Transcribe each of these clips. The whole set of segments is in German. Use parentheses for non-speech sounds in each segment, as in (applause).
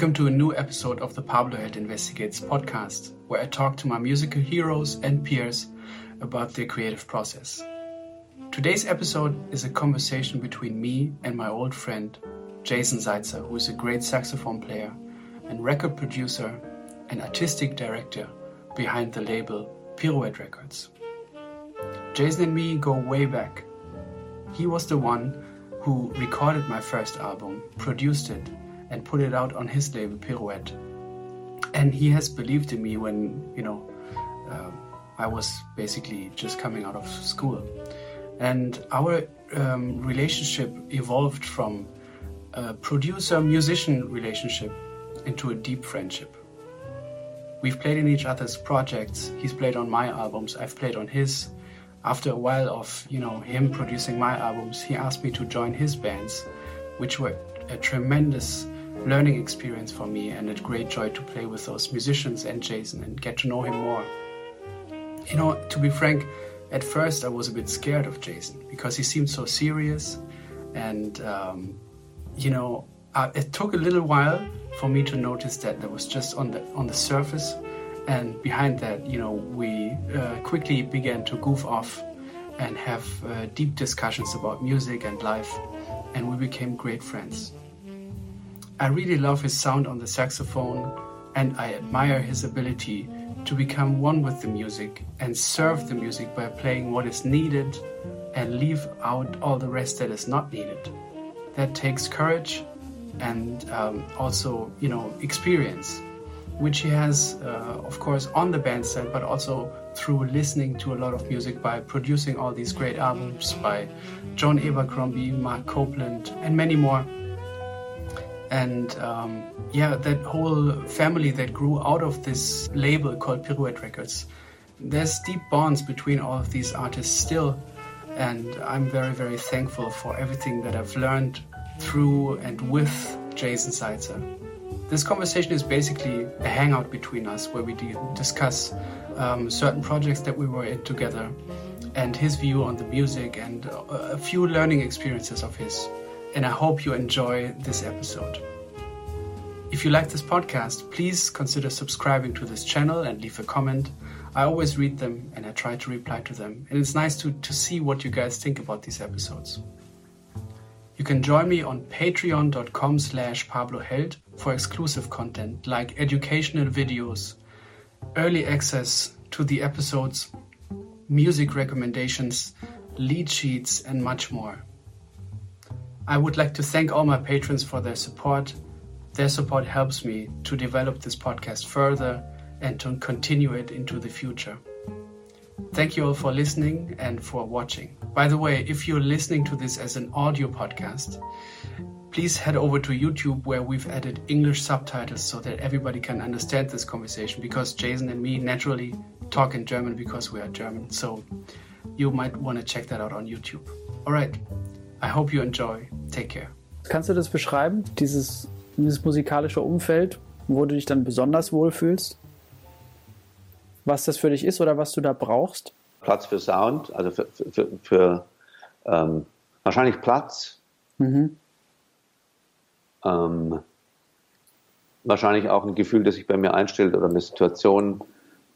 Welcome to a new episode of the Pablo Head Investigates podcast, where I talk to my musical heroes and peers about their creative process. Today's episode is a conversation between me and my old friend, Jason Zeitzer, who is a great saxophone player and record producer and artistic director behind the label Pirouette Records. Jason and me go way back. He was the one who recorded my first album, produced it, and put it out on his label Pirouette. And he has believed in me when, you know, uh, I was basically just coming out of school. And our um, relationship evolved from a producer musician relationship into a deep friendship. We've played in each other's projects. He's played on my albums, I've played on his. After a while of, you know, him producing my albums, he asked me to join his bands, which were a tremendous learning experience for me and a great joy to play with those musicians and Jason and get to know him more. You know, to be frank, at first I was a bit scared of Jason because he seemed so serious and, um, you know, uh, it took a little while for me to notice that there was just on the on the surface and behind that you know we uh, quickly began to goof off and have uh, deep discussions about music and life and we became great friends i really love his sound on the saxophone and i admire his ability to become one with the music and serve the music by playing what is needed and leave out all the rest that is not needed. That takes courage and um, also you know experience which he has uh, of course on the band side but also through listening to a lot of music by producing all these great albums by john abercrombie mark copeland and many more and um, yeah that whole family that grew out of this label called pirouette records there's deep bonds between all of these artists still and i'm very very thankful for everything that i've learned through and with Jason Seitzer. This conversation is basically a hangout between us where we discuss um, certain projects that we were in together and his view on the music and a few learning experiences of his. And I hope you enjoy this episode. If you like this podcast, please consider subscribing to this channel and leave a comment. I always read them and I try to reply to them. And it's nice to, to see what you guys think about these episodes. You can join me on patreon.com slash pabloheld for exclusive content like educational videos, early access to the episodes, music recommendations, lead sheets, and much more. I would like to thank all my patrons for their support. Their support helps me to develop this podcast further and to continue it into the future. Thank you all for listening and for watching. By the way, if you're listening to this as an audio podcast, please head over to YouTube where we've added English subtitles so that everybody can understand this conversation because Jason and me naturally talk in German because we are German. So you might want to check that out on YouTube. Alright, I hope you enjoy. Take care. Kannst du das beschreiben, dieses, dieses musikalische Umfeld, wo du dich dann besonders wohlfühlst? was das für dich ist oder was du da brauchst? Platz für Sound, also für, für, für ähm, wahrscheinlich Platz. Mhm. Ähm, wahrscheinlich auch ein Gefühl, das sich bei mir einstellt oder eine Situation,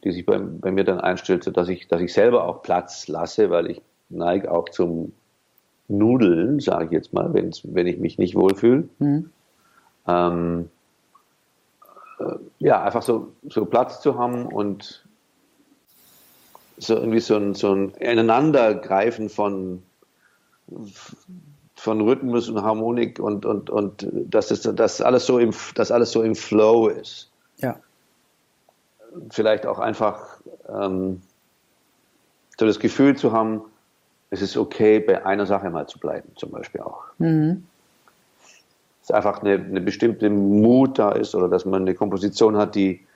die sich bei, bei mir dann einstellt, sodass ich, dass ich selber auch Platz lasse, weil ich neige auch zum Nudeln, sage ich jetzt mal, wenn ich mich nicht wohlfühle. Mhm. Ähm, äh, ja, einfach so, so Platz zu haben und so irgendwie so ein, so ein Ineinandergreifen von, von Rhythmus und Harmonik und, und, und dass das, das alles so im, dass alles so im Flow ist. Ja. Vielleicht auch einfach ähm, so das Gefühl zu haben, es ist okay, bei einer Sache mal zu bleiben, zum Beispiel auch. Mhm. Dass einfach eine, eine bestimmte Mut da ist oder dass man eine Komposition hat, die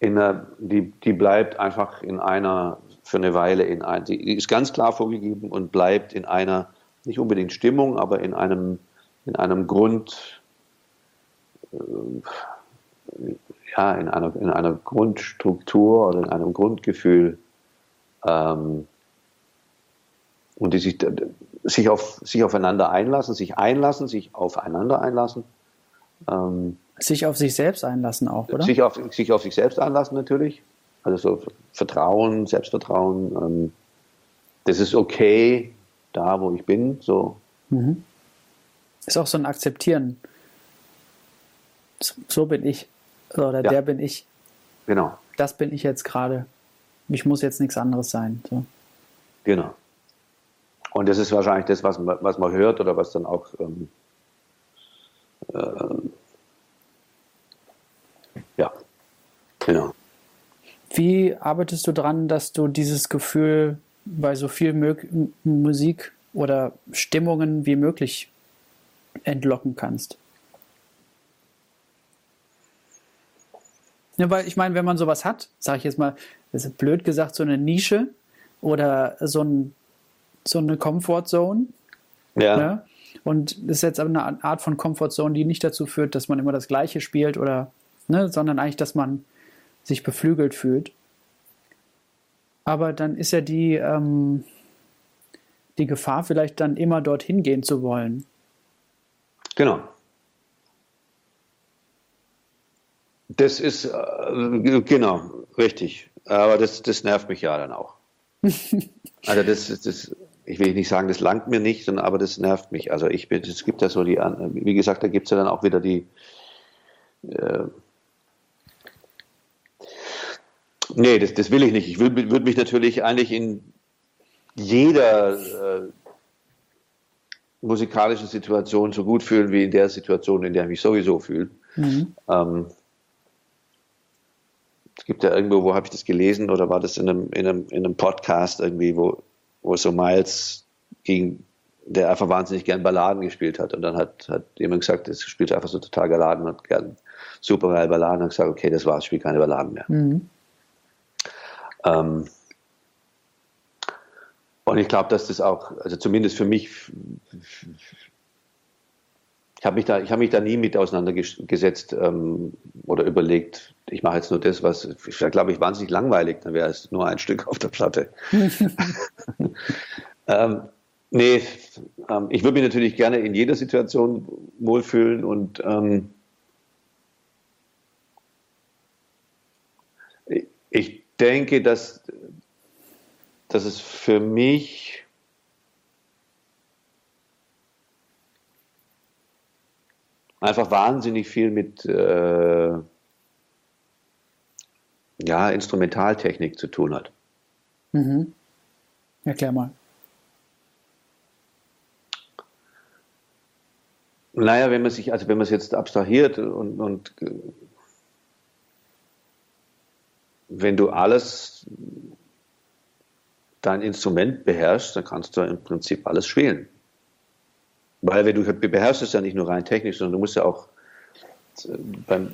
in einer, die, die bleibt einfach in einer, für eine Weile in ein, die ist ganz klar vorgegeben und bleibt in einer, nicht unbedingt Stimmung, aber in einem, in einem Grund, äh, ja, in einer, in einer Grundstruktur oder in einem Grundgefühl, ähm, und die sich, sich, auf, sich aufeinander einlassen, sich einlassen, sich aufeinander einlassen. Ähm, Sich auf sich selbst einlassen auch, oder? Sich auf sich, auf sich selbst einlassen natürlich. Also so Vertrauen, Selbstvertrauen. Ähm, das ist okay, da wo ich bin. So. Mhm. Ist auch so ein Akzeptieren. So bin ich. Oder ja. der bin ich. Genau. Das bin ich jetzt gerade. Ich muss jetzt nichts anderes sein. So. Genau. Und das ist wahrscheinlich das, was man, was man hört oder was dann auch ähm, äh, ja, genau. Wie arbeitest du daran, dass du dieses Gefühl bei so viel Mö Musik oder Stimmungen wie möglich entlocken kannst? Ja, weil ich meine, wenn man sowas hat, sage ich jetzt mal, das ist blöd gesagt, so eine Nische oder so, ein, so eine Comfort Zone. Ja. Ne? Und das ist jetzt aber eine Art von Comfort Zone, die nicht dazu führt, dass man immer das Gleiche spielt oder, ne, sondern eigentlich, dass man sich beflügelt fühlt. Aber dann ist ja die, ähm, die Gefahr, vielleicht dann immer dorthin gehen zu wollen. Genau. Das ist, äh, genau, richtig. Aber das, das nervt mich ja dann auch. (laughs) also das, das, ich will nicht sagen, das langt mir nicht, aber das nervt mich. Also ich bin, es gibt ja so die, wie gesagt, da gibt es ja dann auch wieder die, äh, nee, das, das will ich nicht. Ich würde würd mich natürlich eigentlich in jeder äh, musikalischen Situation so gut fühlen wie in der Situation, in der ich mich sowieso fühle. Mhm. Ähm, es gibt ja irgendwo, wo habe ich das gelesen oder war das in einem, in einem, in einem Podcast irgendwie, wo, wo so Miles ging, der einfach wahnsinnig gern Balladen gespielt hat. Und dann hat, hat jemand gesagt, es spielt einfach so total Balladen und gern super geil Balladen. Und gesagt, okay, das war's, ich spiele keine Balladen mehr. Mhm. Ähm, und ich glaube, dass das auch, also zumindest für mich, ich habe mich, da, hab mich da nie mit auseinandergesetzt ähm, oder überlegt, ich mache jetzt nur das, was, glaube ich, wahnsinnig langweilig, dann wäre es nur ein (laughs) Stück auf der Platte. (laughs) ähm, nee, ähm, ich würde mich natürlich gerne in jeder Situation wohlfühlen und ähm, ich denke, dass, dass es für mich einfach wahnsinnig viel mit äh, ja, Instrumentaltechnik zu tun hat. Mhm. Erklär mal. Naja, wenn man sich, also wenn man es jetzt abstrahiert und, und wenn du alles dein Instrument beherrschst, dann kannst du im Prinzip alles spielen. Weil wenn du beherrschst es ja nicht nur rein technisch, sondern du musst ja auch äh, beim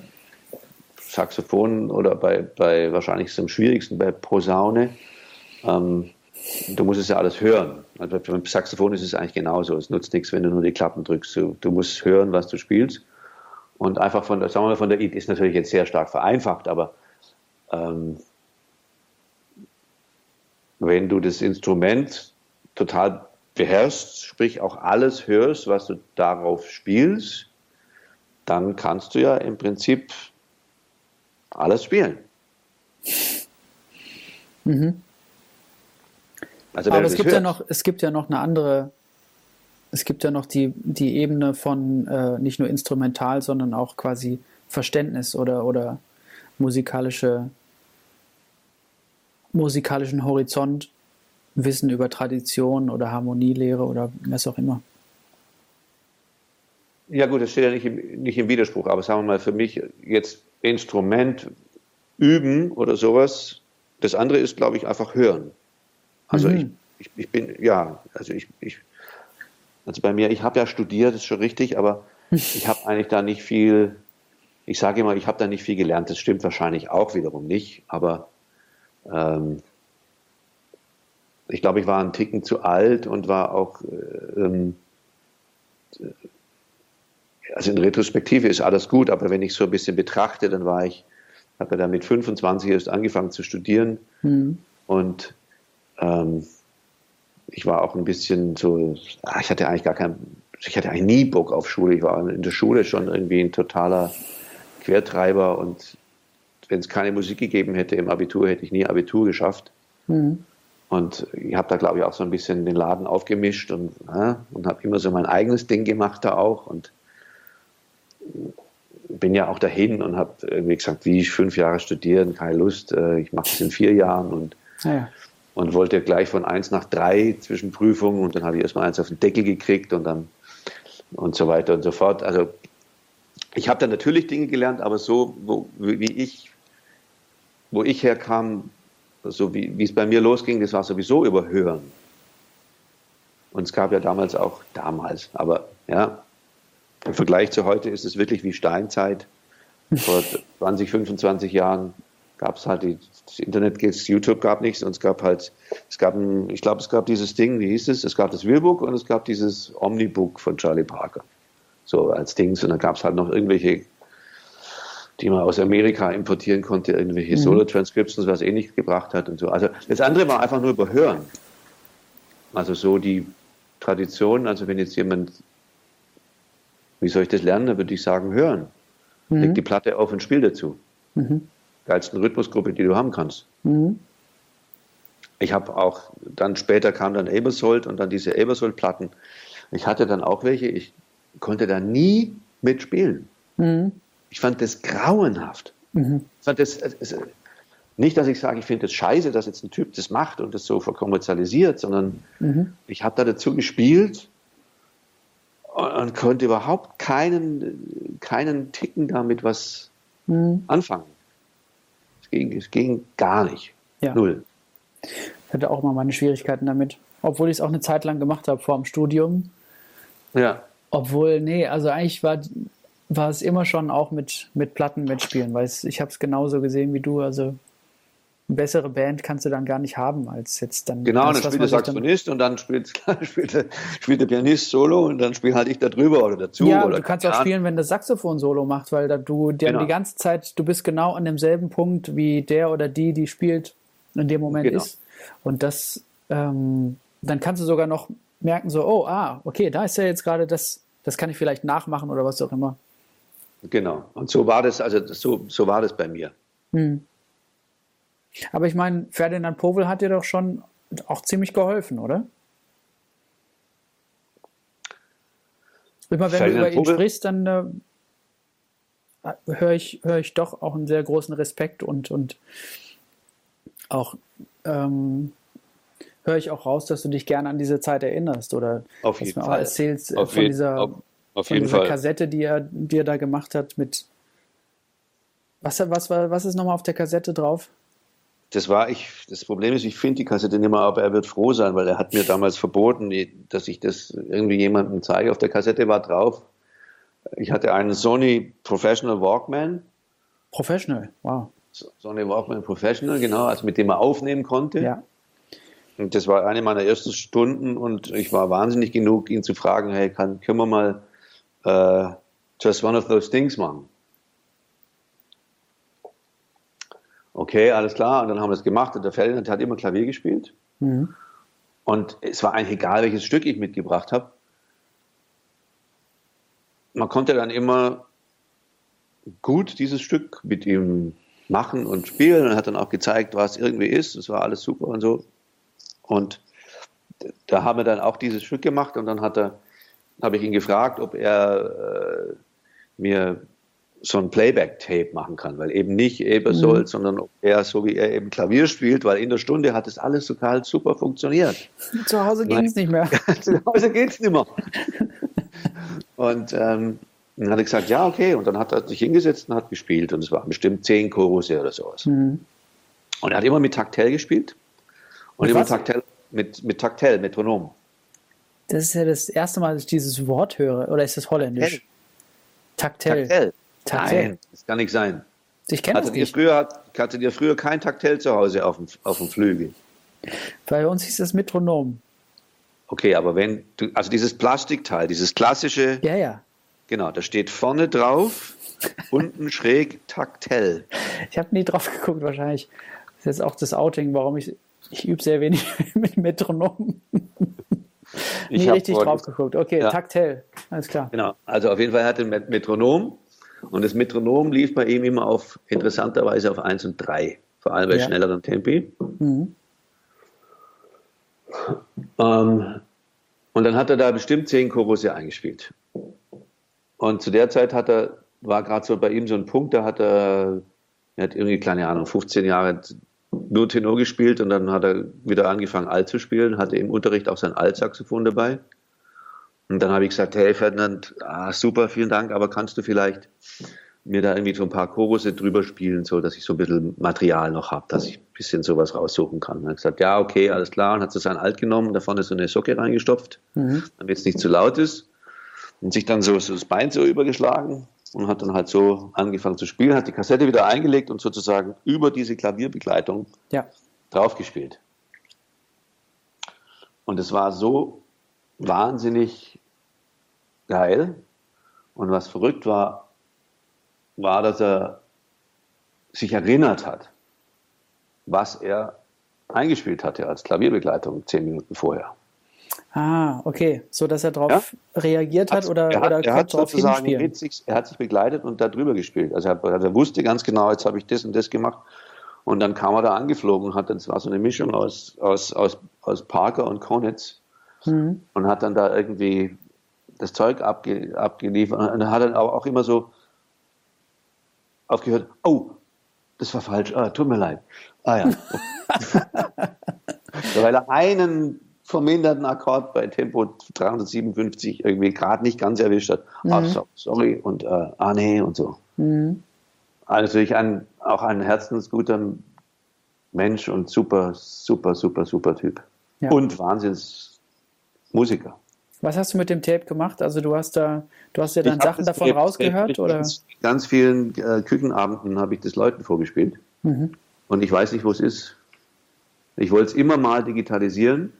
Saxophon oder bei, bei wahrscheinlich ist es am schwierigsten bei Posaune, ähm, du musst es ja alles hören. Also beim Saxophon ist es eigentlich genauso. Es nutzt nichts, wenn du nur die Klappen drückst. Du, du musst hören, was du spielst. Und einfach von der, sagen wir mal, von der Idee ist natürlich jetzt sehr stark vereinfacht, aber ähm, wenn du das Instrument total beherrschst, sprich auch alles hörst, was du darauf spielst, dann kannst du ja im Prinzip alles spielen. Mhm. Also, Aber es gibt, ja noch, es gibt ja noch eine andere, es gibt ja noch die, die Ebene von äh, nicht nur instrumental, sondern auch quasi Verständnis oder, oder musikalische, musikalischen Horizont, Wissen über Tradition oder Harmonielehre oder was auch immer. Ja gut, das steht ja nicht im, nicht im Widerspruch, aber sagen wir mal, für mich jetzt Instrument üben oder sowas, das andere ist, glaube ich, einfach hören. Also mhm. ich, ich, ich, bin, ja, also ich, ich also bei mir, ich habe ja studiert, ist schon richtig, aber (laughs) ich habe eigentlich da nicht viel, ich sage immer, ich habe da nicht viel gelernt. Das stimmt wahrscheinlich auch wiederum nicht, aber ähm, ich glaube, ich war einen Ticken zu alt und war auch, äh, ähm, also in Retrospektive ist alles gut, aber wenn ich so ein bisschen betrachte, dann war ich, habe ja dann mit 25 erst angefangen zu studieren mhm. und ähm, ich war auch ein bisschen so, ach, ich hatte eigentlich gar kein, ich hatte eigentlich nie Bock auf Schule. Ich war in der Schule schon irgendwie ein totaler Quertreiber und wenn es keine Musik gegeben hätte im Abitur, hätte ich nie Abitur geschafft. Mhm. Und ich habe da, glaube ich, auch so ein bisschen den Laden aufgemischt und, ja, und habe immer so mein eigenes Ding gemacht da auch und bin ja auch dahin und habe irgendwie gesagt, wie ich fünf Jahre studieren, keine Lust, äh, ich mache das in vier Jahren und, ja. und wollte gleich von eins nach drei zwischen Prüfungen und dann habe ich erstmal eins auf den Deckel gekriegt und dann und so weiter und so fort. Also ich habe da natürlich Dinge gelernt, aber so, wo, wie ich, wo ich herkam, so wie, wie es bei mir losging, das war sowieso über Hören. Und es gab ja damals auch, damals, aber ja, im Vergleich zu heute ist es wirklich wie Steinzeit. Vor (laughs) 20, 25 Jahren gab es halt die, das Internet, YouTube gab nichts und es gab halt, es gab ein, ich glaube, es gab dieses Ding, wie hieß es? Es gab das Willbook und es gab dieses Omnibook von Charlie Parker. So als Dings. Und dann gab es halt noch irgendwelche, die man aus Amerika importieren konnte, irgendwelche mhm. Solo-Transcriptions, was eh nicht gebracht hat und so. Also das andere war einfach nur überhören. Also so die Tradition, also wenn jetzt jemand wie soll ich das lernen? Da würde ich sagen, hören. Mhm. Leg die Platte auf und spiel dazu. Mhm. Geilsten Rhythmusgruppe, die du haben kannst. Mhm. Ich habe auch, dann später kam dann Abersold und dann diese Abersold-Platten. Ich hatte dann auch welche, ich konnte da nie mitspielen. Mhm. Ich fand das grauenhaft. Mhm. Ich fand das, also, nicht, dass ich sage, ich finde das scheiße, dass jetzt ein Typ das macht und das so verkommerzialisiert, sondern mhm. ich habe da dazu gespielt und konnte überhaupt keinen, keinen Ticken damit was hm. anfangen. Es ging, es ging gar nicht. Ja. Null. Ich hatte auch mal meine Schwierigkeiten damit. Obwohl ich es auch eine Zeit lang gemacht habe vor dem Studium. Ja. Obwohl, nee, also eigentlich war, war es immer schon auch mit, mit Platten mitspielen, weil ich habe es genauso gesehen wie du. Also bessere Band kannst du dann gar nicht haben, als jetzt dann. Genau, das, dann spielt der Saxophonist und dann spielt, (laughs) spielt, der, spielt der Pianist Solo und dann spiele halt ich da drüber oder dazu. Ja, oder du kannst auch spielen, wenn das Saxophon Solo macht, weil da du der genau. die ganze Zeit, du bist genau an demselben Punkt, wie der oder die, die spielt, in dem Moment genau. ist. Und das, ähm, dann kannst du sogar noch merken, so, oh, ah, okay, da ist ja jetzt gerade das, das kann ich vielleicht nachmachen oder was auch immer. Genau. Und so war das, also so, so war das bei mir. Hm. Aber ich meine, Ferdinand Powell hat dir doch schon auch ziemlich geholfen, oder? Immer wenn Ferdinand du über ihn Powell? sprichst, dann äh, höre ich, hör ich doch auch einen sehr großen Respekt und, und auch ähm, höre ich auch raus, dass du dich gerne an diese Zeit erinnerst oder auf jeden Fall. erzählst äh, auf von dieser, auf, auf von dieser Kassette, die er, die er da gemacht hat mit was, was, was ist nochmal auf der Kassette drauf? Das war ich, das Problem ist, ich finde die Kassette nicht mehr, aber er wird froh sein, weil er hat mir damals verboten, dass ich das irgendwie jemandem zeige. Auf der Kassette war drauf, ich hatte einen Sony Professional Walkman. Professional, wow. Sony Walkman Professional, genau, also mit dem er aufnehmen konnte. Ja. Und das war eine meiner ersten Stunden und ich war wahnsinnig genug, ihn zu fragen, hey, kann, können wir mal uh, Just One of Those Things machen? Okay, alles klar. Und dann haben wir es gemacht und der Ferdinand hat immer Klavier gespielt. Mhm. Und es war eigentlich egal, welches Stück ich mitgebracht habe. Man konnte dann immer gut dieses Stück mit ihm machen und spielen und hat dann auch gezeigt, was irgendwie ist. Es war alles super und so. Und da haben wir dann auch dieses Stück gemacht und dann hat er, habe ich ihn gefragt, ob er äh, mir so ein Playback-Tape machen kann, weil eben nicht Ebersold, mhm. sondern er, so wie er eben Klavier spielt, weil in der Stunde hat es alles total super funktioniert. (laughs) Zu Hause ging es nicht mehr. (laughs) Zu Hause geht es nicht mehr. und ähm, dann hat er gesagt, ja, okay. Und dann hat er sich hingesetzt und hat gespielt. Und es waren bestimmt zehn Chorusse oder sowas. Mhm. Und er hat immer mit Taktel gespielt. Und mit immer Taktel, mit, mit Taktel, Metronom. Das ist ja das erste Mal, dass ich dieses Wort höre. Oder ist das holländisch? Taktel. Taktel. Nein, das kann nicht sein. Ich kenne das nicht. Früher, hattet ihr früher kein Taktell zu Hause auf dem, auf dem Flügel? Bei uns hieß das Metronom. Okay, aber wenn du, also dieses Plastikteil, dieses klassische. Ja, ja. Genau, da steht vorne drauf, (laughs) unten schräg Taktell. Ich habe nie drauf geguckt, wahrscheinlich. Das ist jetzt auch das Outing, warum ich, ich übe sehr wenig (laughs) mit Metronom. nie richtig drauf geguckt. Okay, ja. Taktell, alles klar. Genau, also auf jeden Fall hat er Metronom Und das Metronom lief bei ihm immer auf interessanterweise auf 1 und 3, vor allem bei ja. schnelleren Tempi. Mhm. Ähm, und dann hat er da bestimmt zehn Chorusse eingespielt. Und zu der Zeit hat er, war gerade so bei ihm so ein Punkt, da hat er, er hat irgendwie, keine Ahnung, 15 Jahre nur Tenor gespielt und dann hat er wieder angefangen Alt zu spielen, hatte im Unterricht auch sein Altsaxophon dabei. Und dann habe ich gesagt, hey Ferdinand, ah, super, vielen Dank, aber kannst du vielleicht mir da irgendwie so ein paar Chorusse drüber spielen, so dass ich so ein bisschen Material noch habe, dass ich ein bisschen sowas raussuchen kann. Er hat gesagt, ja, okay, alles klar, und hat so sein Alt genommen, da vorne so eine Socke reingestopft, mhm. damit es nicht zu laut ist, und sich dann so, so das Bein so übergeschlagen und hat dann halt so angefangen zu spielen, hat die Kassette wieder eingelegt und sozusagen über diese Klavierbegleitung ja. draufgespielt. Und es war so wahnsinnig geil. Und was verrückt war, war, dass er sich erinnert hat, was er eingespielt hatte als Klavierbegleitung zehn Minuten vorher. Ah, okay. So dass er darauf ja? reagiert hat, hat oder, er hat, oder er hat sozusagen sich, er hat sich begleitet und darüber gespielt. Also er, er wusste ganz genau, jetzt habe ich das und das gemacht. Und dann kam er da angeflogen und hat, das war so eine Mischung aus, aus, aus, aus Parker und Konitz mhm. und hat dann da irgendwie das Zeug abge, abgeliefert. Und dann hat er aber auch immer so aufgehört, oh, das war falsch, ah, tut mir leid. Ah ja. (laughs) so, weil er einen verminderten Akkord bei Tempo 357 irgendwie gerade nicht ganz erwischt hat. Mhm. Ah, so, sorry und äh, ah nee und so. Mhm. Also ich ein, auch ein herzensguter Mensch und super, super, super, super Typ. Ja. Und Wahnsinns Musiker. Was hast du mit dem Tape gemacht? Also du hast da, du hast ja dann Sachen davon Tape, rausgehört Tape, oder? Ganz vielen äh, Küchenabenden habe ich das Leuten vorgespielt. Mhm. Und ich weiß nicht, wo es ist. Ich wollte es immer mal digitalisieren.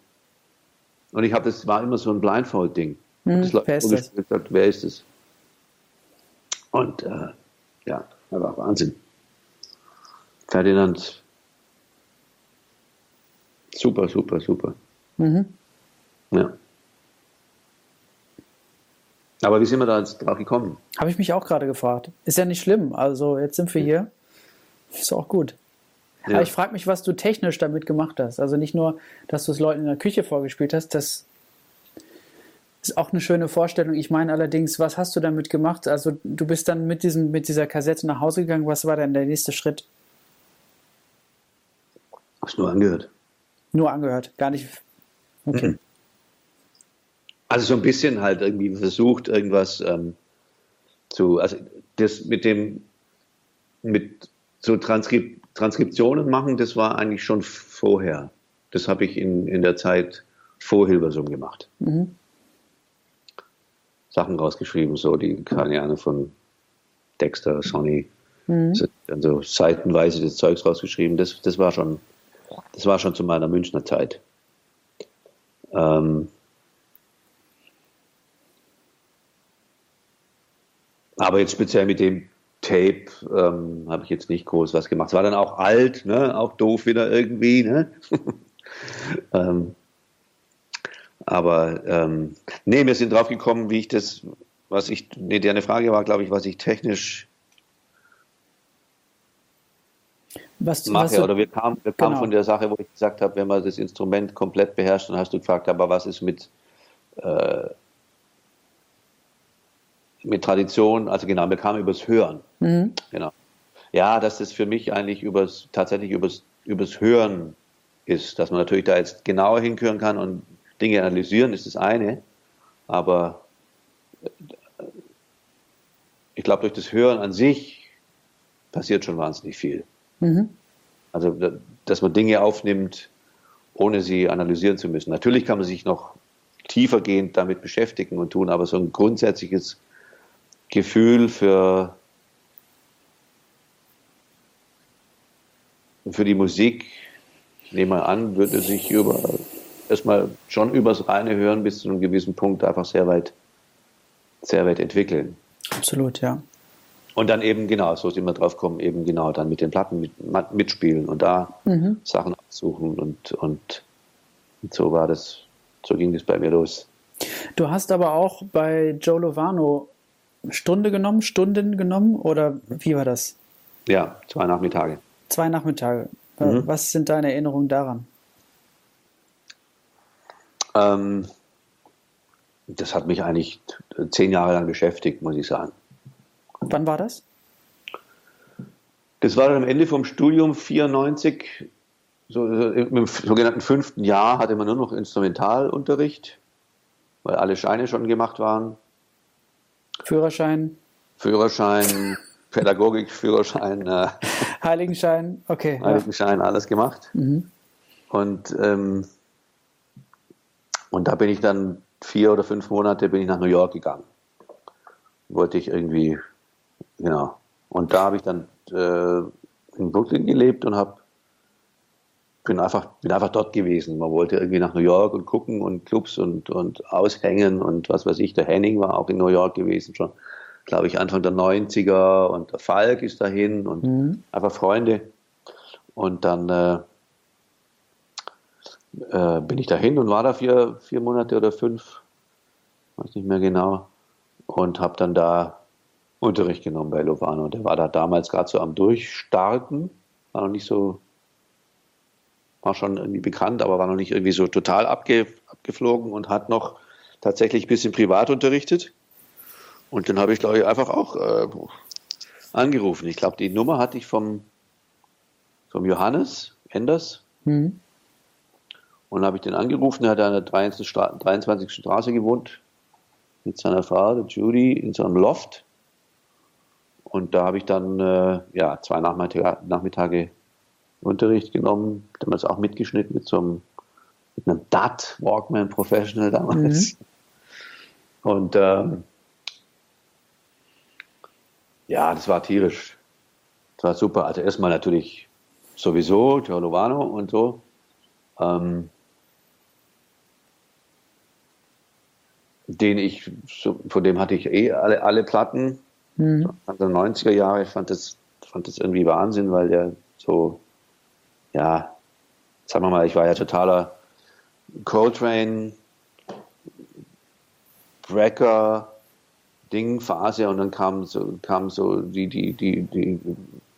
Und ich habe das war immer so ein Blindfold-Ding. Mhm, wer ist das? Gesagt, wer ist es? Und äh, ja, das war Wahnsinn. Ferdinand, super, super, super. Mhm. Ja. Aber wie sind wir da jetzt drauf gekommen? Habe ich mich auch gerade gefragt. Ist ja nicht schlimm. Also jetzt sind wir hier. Ist auch gut. Ja. Aber ich frage mich, was du technisch damit gemacht hast. Also nicht nur, dass du es Leuten in der Küche vorgespielt hast, das ist auch eine schöne Vorstellung. Ich meine allerdings, was hast du damit gemacht? Also du bist dann mit, diesem, mit dieser Kassette nach Hause gegangen. Was war denn der nächste Schritt? Hast nur angehört. Nur angehört, gar nicht. Okay. Mhm. Also so ein bisschen halt irgendwie versucht, irgendwas ähm, zu, also das mit dem, mit so Transkript, Transkriptionen machen, das war eigentlich schon vorher. Das habe ich in, in der Zeit vor Hilversum gemacht. Mhm. Sachen rausgeschrieben, so die, keine Ahnung, von Dexter, Sony. Mhm. Dann so seitenweise das Zeugs rausgeschrieben. Das, das war schon, das war schon zu meiner Münchner Zeit. Ähm, Aber jetzt speziell mit dem Tape ähm, habe ich jetzt nicht groß was gemacht. Es war dann auch alt, ne? auch doof wieder irgendwie. Ne? (laughs) ähm, aber ähm, nee, wir sind drauf gekommen, wie ich das, was ich, nee, deine Frage war, glaube ich, was ich technisch was, mache. Was oder wir kamen, wir kamen genau. von der Sache, wo ich gesagt habe, wenn man das Instrument komplett beherrscht, dann hast du gefragt, aber was ist mit äh, mit Tradition, also genau, wir kamen übers Hören. Mhm. Genau. Ja, dass das für mich eigentlich übers, tatsächlich übers, übers Hören ist, dass man natürlich da jetzt genauer hinhören kann und Dinge analysieren, ist das eine. Aber ich glaube, durch das Hören an sich passiert schon wahnsinnig viel. Mhm. Also, dass man Dinge aufnimmt, ohne sie analysieren zu müssen. Natürlich kann man sich noch tiefergehend damit beschäftigen und tun, aber so ein grundsätzliches Gefühl für, für die Musik, ich nehme mal an, würde sich über erstmal schon übers reine Hören bis zu einem gewissen Punkt einfach sehr weit, sehr weit entwickeln. Absolut, ja. Und dann eben, genau, so sind wir drauf kommen, eben genau dann mit den Platten mit, mitspielen und da mhm. Sachen aussuchen und, und, und so war das, so ging das bei mir los. Du hast aber auch bei Joe Lovano Stunde genommen, Stunden genommen oder wie war das? Ja, zwei Nachmittage. Zwei Nachmittage. Mhm. Was sind deine Erinnerungen daran? Ähm, das hat mich eigentlich zehn Jahre lang beschäftigt, muss ich sagen. Wann war das? Das war dann am Ende vom Studium 94, so, im sogenannten fünften Jahr hatte man nur noch Instrumentalunterricht, weil alle Scheine schon gemacht waren. Führerschein? Führerschein, Pädagogik, Führerschein. Äh, Heiligenschein, okay. Heiligenschein, ja. alles gemacht. Mhm. Und, ähm, und da bin ich dann vier oder fünf Monate bin ich nach New York gegangen. Wollte ich irgendwie, genau. Und da habe ich dann äh, in Brooklyn gelebt und habe bin einfach, bin einfach dort gewesen. Man wollte irgendwie nach New York und gucken und Clubs und, und aushängen und was weiß ich. Der Henning war auch in New York gewesen schon, glaube ich, Anfang der 90er und der Falk ist dahin und mhm. einfach Freunde. Und dann äh, äh, bin ich dahin und war da vier, vier Monate oder fünf, weiß nicht mehr genau, und habe dann da Unterricht genommen bei Lovano. Der war da damals gerade so am Durchstarten, war noch nicht so, war schon irgendwie bekannt, aber war noch nicht irgendwie so total abge, abgeflogen und hat noch tatsächlich ein bisschen privat unterrichtet. Und dann habe ich, glaube ich, einfach auch äh, angerufen. Ich glaube, die Nummer hatte ich vom, vom Johannes Enders. Mhm. Und habe ich den angerufen, er hat an der 23. Straße gewohnt mit seiner Frau, der Judy, in so einem Loft. Und da habe ich dann äh, ja, zwei Nachmittage, Nachmittage Unterricht genommen, damals auch mitgeschnitten mit so einem, mit einem DAT, Walkman Professional damals. Mhm. Und ähm, ja, das war tierisch. Das war super. Also erstmal natürlich sowieso Teolovano und so. Ähm, den ich, von dem hatte ich eh alle, alle Platten. Mhm. Der 90er Jahre, ich fand das, fand das irgendwie Wahnsinn, weil der so, ja, sagen wir mal, ich war ja totaler Coltrane, Brecker, Ding, Phase und dann kam so, kam so die, die, die, die,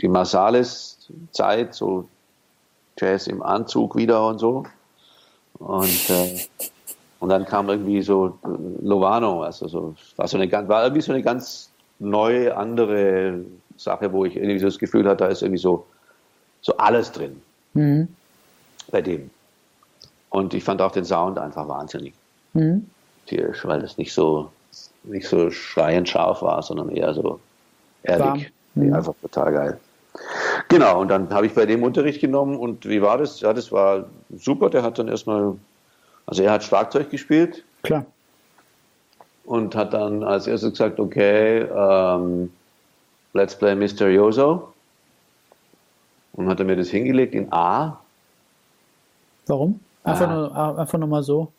die Marsalis-Zeit, so Jazz im Anzug wieder und so. Und äh, und dann kam irgendwie so Lovano, also so, war, so eine, war irgendwie so eine ganz neue, andere Sache, wo ich irgendwie so das Gefühl hatte, da ist irgendwie so, so alles drin mhm. bei dem. Und ich fand auch den Sound einfach wahnsinnig mhm. tierisch, weil das nicht so, nicht so schreiend scharf war, sondern eher so ehrlich. Mhm. Einfach total geil. Genau, und dann habe ich bei dem Unterricht genommen und wie war das? Ja, das war super. Der hat dann erstmal also er hat Schlagzeug gespielt. Klar. Und hat dann als erstes gesagt, okay, um, ähm, let's play Mysterioso. Und hat er mir das hingelegt in A. Warum? Einfach, ah. nur, einfach nur mal so.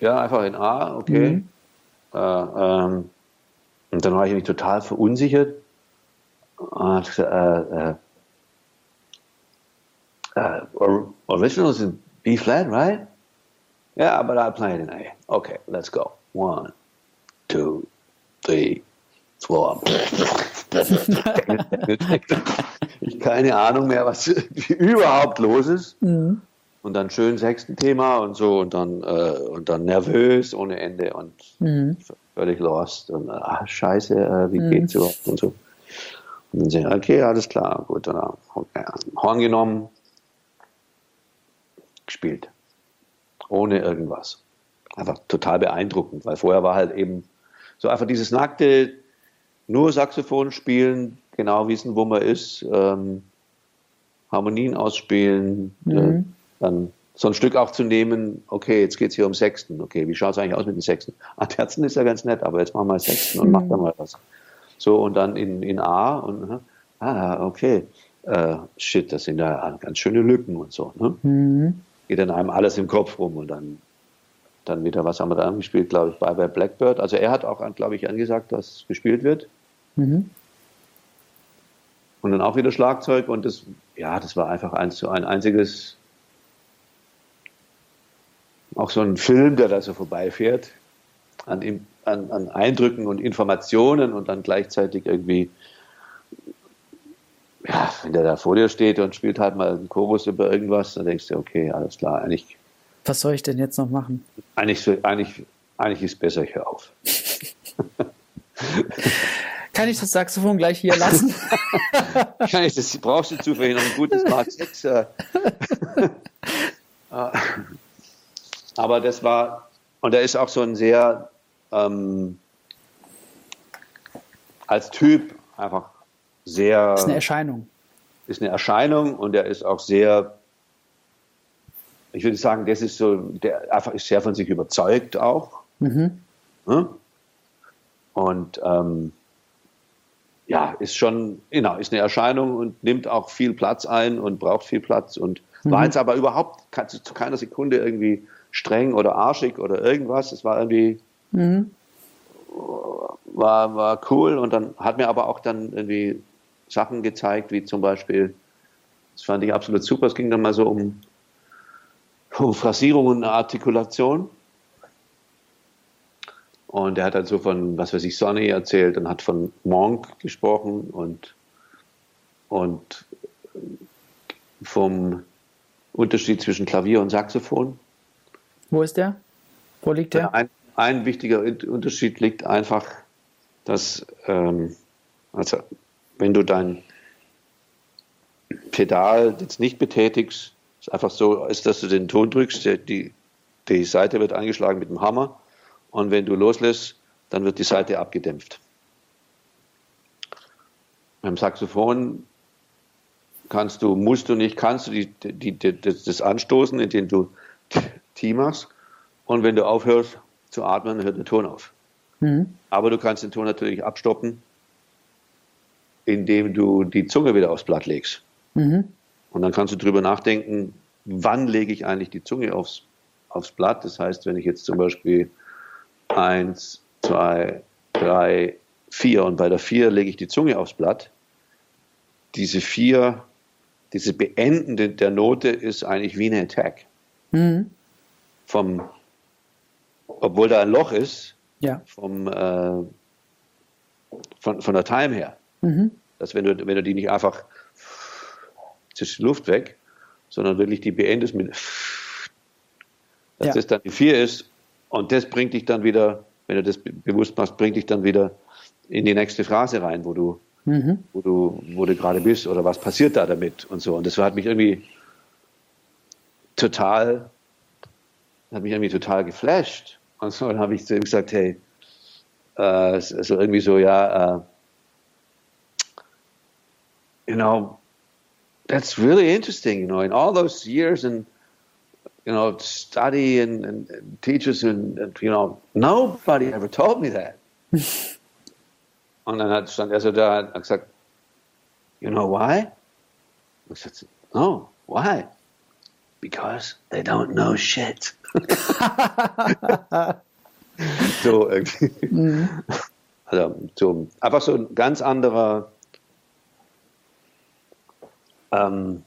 Ja, einfach in A, okay. Mhm. Äh, ähm, und dann war ich mich total verunsichert. Und gesagt, äh, äh, uh, originals in B flat, right? Yeah, but I play it in A. Okay, let's go. One, two, three, four. Ich keine Ahnung mehr, was (laughs) überhaupt los ist. Mhm. Und dann schön sechsten Thema und so und dann äh, und dann nervös ohne Ende und mhm. völlig lost und ach scheiße, äh, wie mhm. geht's überhaupt und so. Und dann ich, okay, alles klar, gut, dann okay, Horn genommen, gespielt ohne irgendwas. Einfach total beeindruckend, weil vorher war halt eben so einfach dieses nackte, nur Saxophon spielen, genau wissen, wo man ist, ähm, Harmonien ausspielen, äh, mhm. äh, dann so ein Stück auch zu nehmen, okay, jetzt geht es hier um Sechsten, okay, wie schaut es eigentlich aus mit den Sechsten? Ah, Terzen ist ja ganz nett, aber jetzt machen wir Sechsten und mhm. mach da mal was. So, und dann in, in A und, ah, okay, äh, shit, das sind ja ganz schöne Lücken und so. Ne? Mhm geht in einem alles im Kopf rum und dann, dann wieder, was haben wir da gespielt, glaube ich, bei, bei Blackbird. Also er hat auch, glaube ich, angesagt, dass gespielt wird. Mhm. Und dann auch wieder Schlagzeug und das, ja, das war einfach eins zu ein einziges, auch so ein Film, der da so vorbeifährt, an an, an Eindrücken und Informationen und dann gleichzeitig irgendwie, ja, wenn der da vor dir steht und spielt halt mal einen Chorus über irgendwas, dann denkst du, okay, alles klar, eigentlich. Was soll ich denn jetzt noch machen? Eigentlich, eigentlich, eigentlich ist besser, ich höre auf. (laughs) Kann ich das Saxophon gleich hier lassen? (laughs) Kann ich das, brauchst du zufällig noch ein gutes Mark 6? Äh. (laughs) Aber das war, und er ist auch so ein sehr, ähm, als Typ einfach sehr. Ist eine Erscheinung. Ist eine Erscheinung und er ist auch sehr, ich würde sagen, das ist so, der einfach ist sehr von sich überzeugt auch. Mhm. Und ähm, ja, ist schon, genau, ist eine Erscheinung und nimmt auch viel Platz ein und braucht viel Platz und mhm. war jetzt aber überhaupt zu keiner Sekunde irgendwie streng oder arschig oder irgendwas. Es war irgendwie, mhm. war, war cool und dann hat mir aber auch dann irgendwie Sachen gezeigt, wie zum Beispiel, das fand ich absolut super, es ging dann mal so um, um Phrasierung und Artikulation. Und er hat dann so von, was weiß ich, Sonny erzählt und hat von Monk gesprochen und, und vom Unterschied zwischen Klavier und Saxophon. Wo ist der? Wo liegt der? Ein, ein wichtiger Unterschied liegt einfach, dass, ähm, also, wenn du dein Pedal jetzt nicht betätigst, ist einfach so, ist, dass du den Ton drückst, die, die Seite wird eingeschlagen mit dem Hammer und wenn du loslässt, dann wird die Seite abgedämpft. Beim Saxophon kannst du, musst du nicht, kannst du die, die, die, das anstoßen, indem du T machst. Und wenn du aufhörst zu atmen, hört der Ton auf. Mhm. Aber du kannst den Ton natürlich abstoppen, indem du die Zunge wieder aufs Blatt legst. Mhm. Und dann kannst du drüber nachdenken, wann lege ich eigentlich die Zunge aufs, aufs Blatt. Das heißt, wenn ich jetzt zum Beispiel eins, zwei, drei, vier und bei der vier lege ich die Zunge aufs Blatt, diese vier, diese Beendende der Note ist eigentlich wie eine Attack. Mhm vom, obwohl da ein Loch ist, ja. vom, äh, von, von der Time her. Mhm. Dass wenn du, wenn du die nicht einfach, ist die Luft weg, sondern wirklich die beendest mit, dass ja. das dann die 4 ist und das bringt dich dann wieder, wenn du das bewusst machst, bringt dich dann wieder in die nächste Phrase rein, wo du, mhm. wo du, wo du gerade bist oder was passiert da damit und so. Und das hat mich irgendwie total hat mich irgendwie total geflasht. Und so dann habe ich zu ihm gesagt, hey, äh, so irgendwie so, ja, uh, you know, that's really interesting, you know, in all those years and, you know, study and, and, and teachers and, and, you know, nobody ever told me that. und dann hat, stand er so da und hat gesagt, you know why? Ich sagte, no, why? Because they don't know shit. (laughs) so irgendwie. (laughs) Mhm. Also, so, einfach so ein ganz anderer ähm,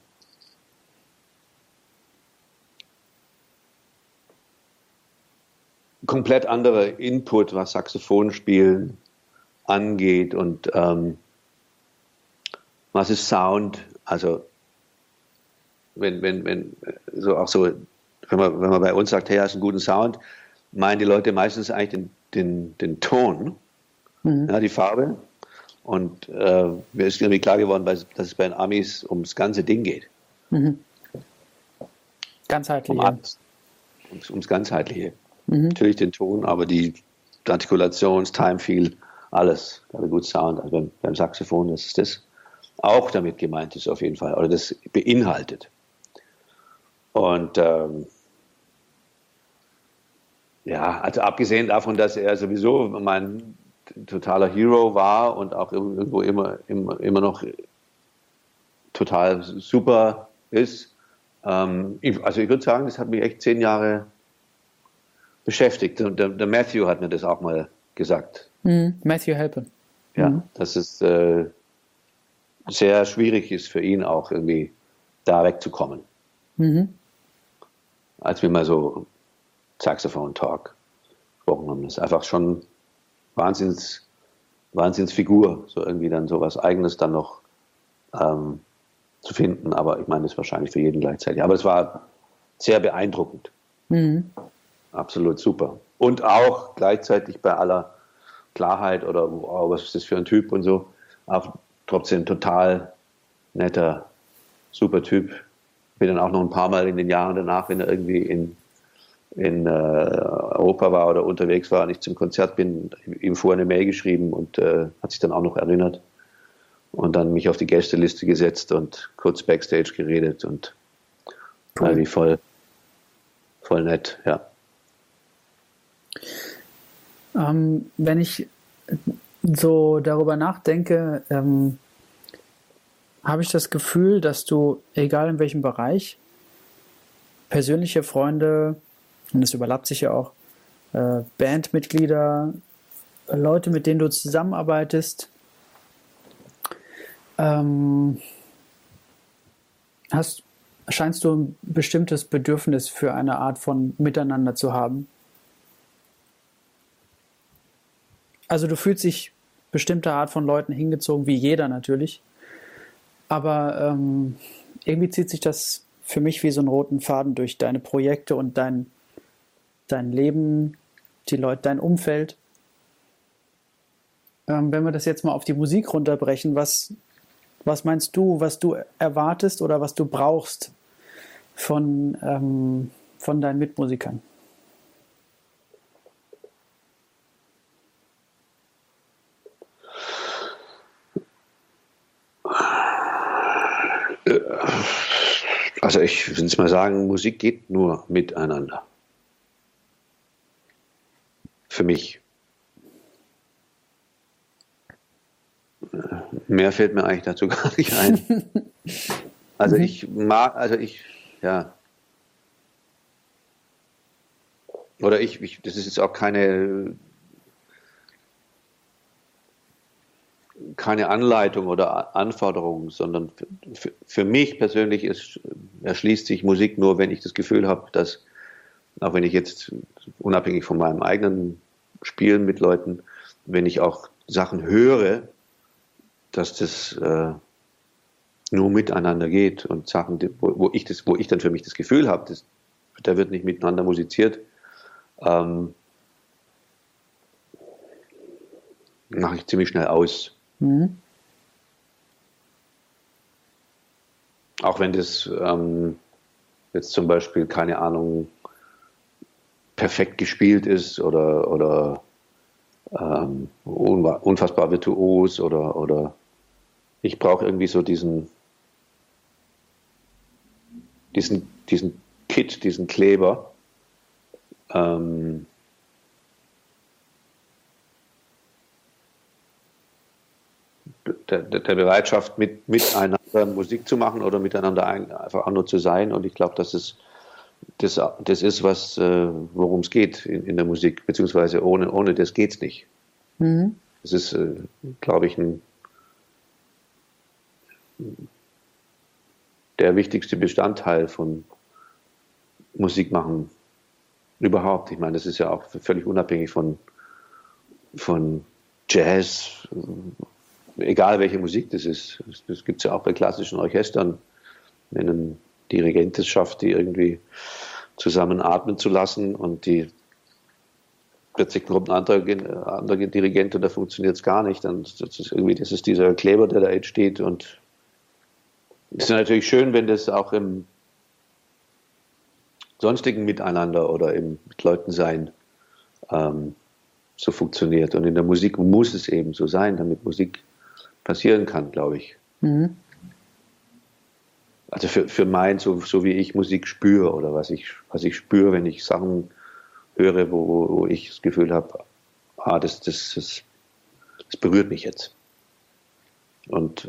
komplett anderer Input, was Saxophonspielen angeht und ähm, was ist Sound, also wenn, wenn, wenn, so auch so wenn man, wenn man bei uns sagt, hey, hast einen guten Sound, meinen die Leute meistens eigentlich den, den, den Ton, mhm. ja, die Farbe. Und äh, mir ist irgendwie klar geworden, dass es bei den Amis ums ganze Ding geht. Mhm. Ganzheitlich. Um ums, ums Ganzheitliche. Mhm. Natürlich den Ton, aber die Artikulation, das Time Feel, alles. Also gut Sound. Also beim, beim Saxophon das ist das auch damit gemeint ist auf jeden Fall. Oder das beinhaltet. Und ähm, ja, also abgesehen davon, dass er sowieso mein totaler Hero war und auch irgendwo immer, immer, immer noch total super ist. Ähm, ich, also ich würde sagen, das hat mich echt zehn Jahre beschäftigt. Und der, der Matthew hat mir das auch mal gesagt. Mm, Matthew Helpe. Ja, mm. dass es äh, sehr schwierig ist für ihn auch irgendwie da wegzukommen. Mhm. Als wir mal so Saxophone-Talk gesprochen haben. Das ist einfach schon Wahnsinns, Wahnsinnsfigur, so irgendwie dann so was Eigenes dann noch ähm, zu finden. Aber ich meine, das ist wahrscheinlich für jeden gleichzeitig. Aber es war sehr beeindruckend. Mhm. Absolut super. Und auch gleichzeitig bei aller Klarheit oder wow, was ist das für ein Typ und so, auch trotzdem total netter, super Typ. Bin dann auch noch ein paar Mal in den Jahren danach, wenn er irgendwie in, in äh, Europa war oder unterwegs war und ich zum Konzert bin, ihm vorher eine Mail geschrieben und äh, hat sich dann auch noch erinnert und dann mich auf die Gästeliste gesetzt und kurz Backstage geredet und cool. irgendwie voll, voll nett, ja. Ähm, wenn ich so darüber nachdenke, ähm, habe ich das Gefühl, dass du, egal in welchem Bereich, persönliche Freunde, und es überlappt sich ja auch, äh, Bandmitglieder, Leute, mit denen du zusammenarbeitest, ähm, hast, scheinst du ein bestimmtes Bedürfnis für eine Art von Miteinander zu haben? Also du fühlst dich bestimmte Art von Leuten hingezogen, wie jeder natürlich. Aber ähm, irgendwie zieht sich das für mich wie so einen roten Faden durch deine Projekte und dein, dein Leben, die Leute, dein Umfeld. Ähm, wenn wir das jetzt mal auf die Musik runterbrechen, was, was meinst du, was du erwartest oder was du brauchst von, ähm, von deinen Mitmusikern? Also ich würde jetzt mal sagen, Musik geht nur miteinander. Für mich. Mehr fällt mir eigentlich dazu (laughs) gar nicht ein. Also mhm. ich mag, also ich, ja. Oder ich, ich das ist jetzt auch keine keine Anleitung oder Anforderung, sondern für, für mich persönlich ist, erschließt sich Musik nur, wenn ich das Gefühl habe, dass, auch wenn ich jetzt unabhängig von meinem eigenen Spielen mit Leuten, wenn ich auch Sachen höre, dass das äh, nur miteinander geht und Sachen, wo, wo, ich das, wo ich dann für mich das Gefühl habe, das, da wird nicht miteinander musiziert, ähm, mache ich ziemlich schnell aus. Mhm. Auch wenn das ähm, jetzt zum Beispiel, keine Ahnung, perfekt gespielt ist oder, oder ähm, unfassbar virtuos oder, oder ich brauche irgendwie so diesen, diesen, diesen Kit, diesen Kleber, ähm, der, der Bereitschaft, mit, miteinander Musik zu machen oder miteinander einfach auch nur zu sein. Und ich glaube, dass es das, das ist, was, äh, worum es geht in, in, der Musik, beziehungsweise ohne, ohne das geht es nicht. Mhm. Das ist, äh, glaube ich, ein, der wichtigste Bestandteil von Musik machen überhaupt. Ich meine, das ist ja auch völlig unabhängig von, von Jazz, egal welche Musik das ist. Das gibt es ja auch bei klassischen Orchestern, wenn ein Dirigent es schafft, die irgendwie zusammen atmen zu lassen und die plötzlich kommt ein anderer, anderer Dirigent und da funktioniert es gar nicht. Dann das ist irgendwie, das ist dieser Kleber, der da jetzt steht und es ist natürlich schön, wenn das auch im sonstigen Miteinander oder im mit Leuten sein ähm, so funktioniert. Und in der Musik muss es eben so sein, damit Musik passieren kann, glaube ich. Mhm. Also für, für mein, so, so wie ich Musik spüre oder was ich, was ich spüre, wenn ich Sachen höre, wo, wo ich das Gefühl habe, ah, das, das, das, das berührt mich jetzt. Und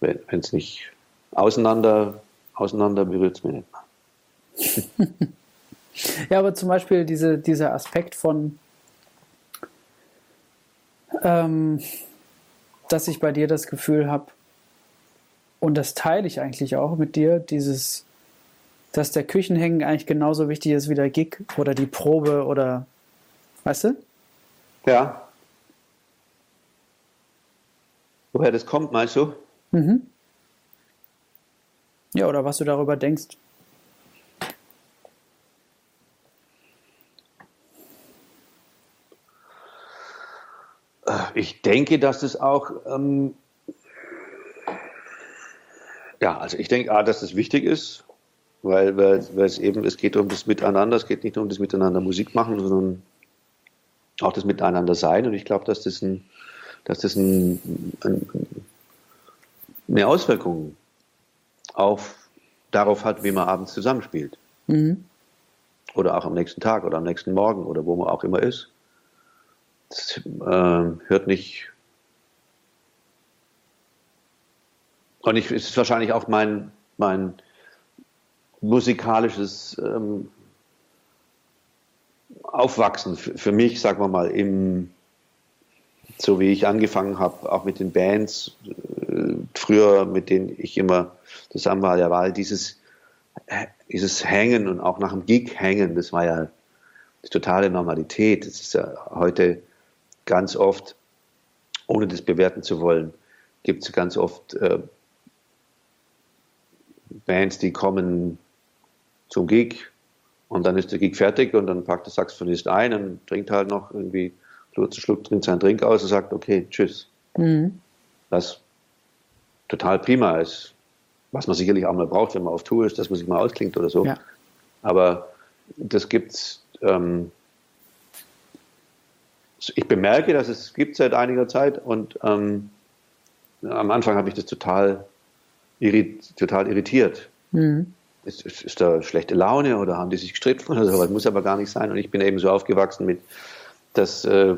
äh, wenn es nicht auseinander, auseinander berührt es mich nicht mehr. (laughs) ja, aber zum Beispiel diese, dieser Aspekt von, ähm, dass ich bei dir das Gefühl habe, und das teile ich eigentlich auch mit dir, dieses, dass der Küchenhängen eigentlich genauso wichtig ist wie der Gig oder die Probe oder, weißt du? Ja. Woher das kommt, meinst du? Mhm. Ja, oder was du darüber denkst. Äh, ich denke, dass es auch, ähm, ja, also ich denke, A, dass es wichtig ist, weil, weil, weil es eben, es geht um das Miteinander, es geht nicht nur um das Miteinander Musik machen, sondern auch das Miteinander sein. Und ich glaube, dass das, ein, dass das ein, ein, eine Auswirkung auf, darauf hat, wie man abends zusammenspielt. Mhm. Oder auch am nächsten Tag oder am nächsten Morgen oder wo man auch immer ist. Das äh, hört nicht. Und ich, es ist wahrscheinlich auch mein, mein musikalisches ähm, Aufwachsen für, für mich, sagen wir mal, im, so wie ich angefangen habe, auch mit den Bands, äh, früher mit denen ich immer zusammen war, ja, war dieses, äh, dieses Hängen und auch nach dem Gig hängen, das war ja die totale Normalität. Das ist ja heute ganz oft, ohne das bewerten zu wollen, gibt es ganz oft äh, Bands, die kommen zum Gig und dann ist der Gig fertig und dann packt der Saxophonist ein und trinkt halt noch irgendwie Schluck zu Schluck, trinkt seinen Drink aus und sagt, okay, tschüss. Mhm. Was total prima ist, was man sicherlich auch mal braucht, wenn man auf Tour ist, dass man sich mal ausklingt oder so. Ja. Aber das gibt's. Ähm, ich bemerke, dass es gibt seit einiger Zeit und ähm, am Anfang habe ich das total, irrit, total irritiert. Mhm. Ist, ist, ist, da schlechte Laune oder haben die sich gestritten oder so? Das muss aber gar nicht sein. Und ich bin eben so aufgewachsen mit, dass, äh,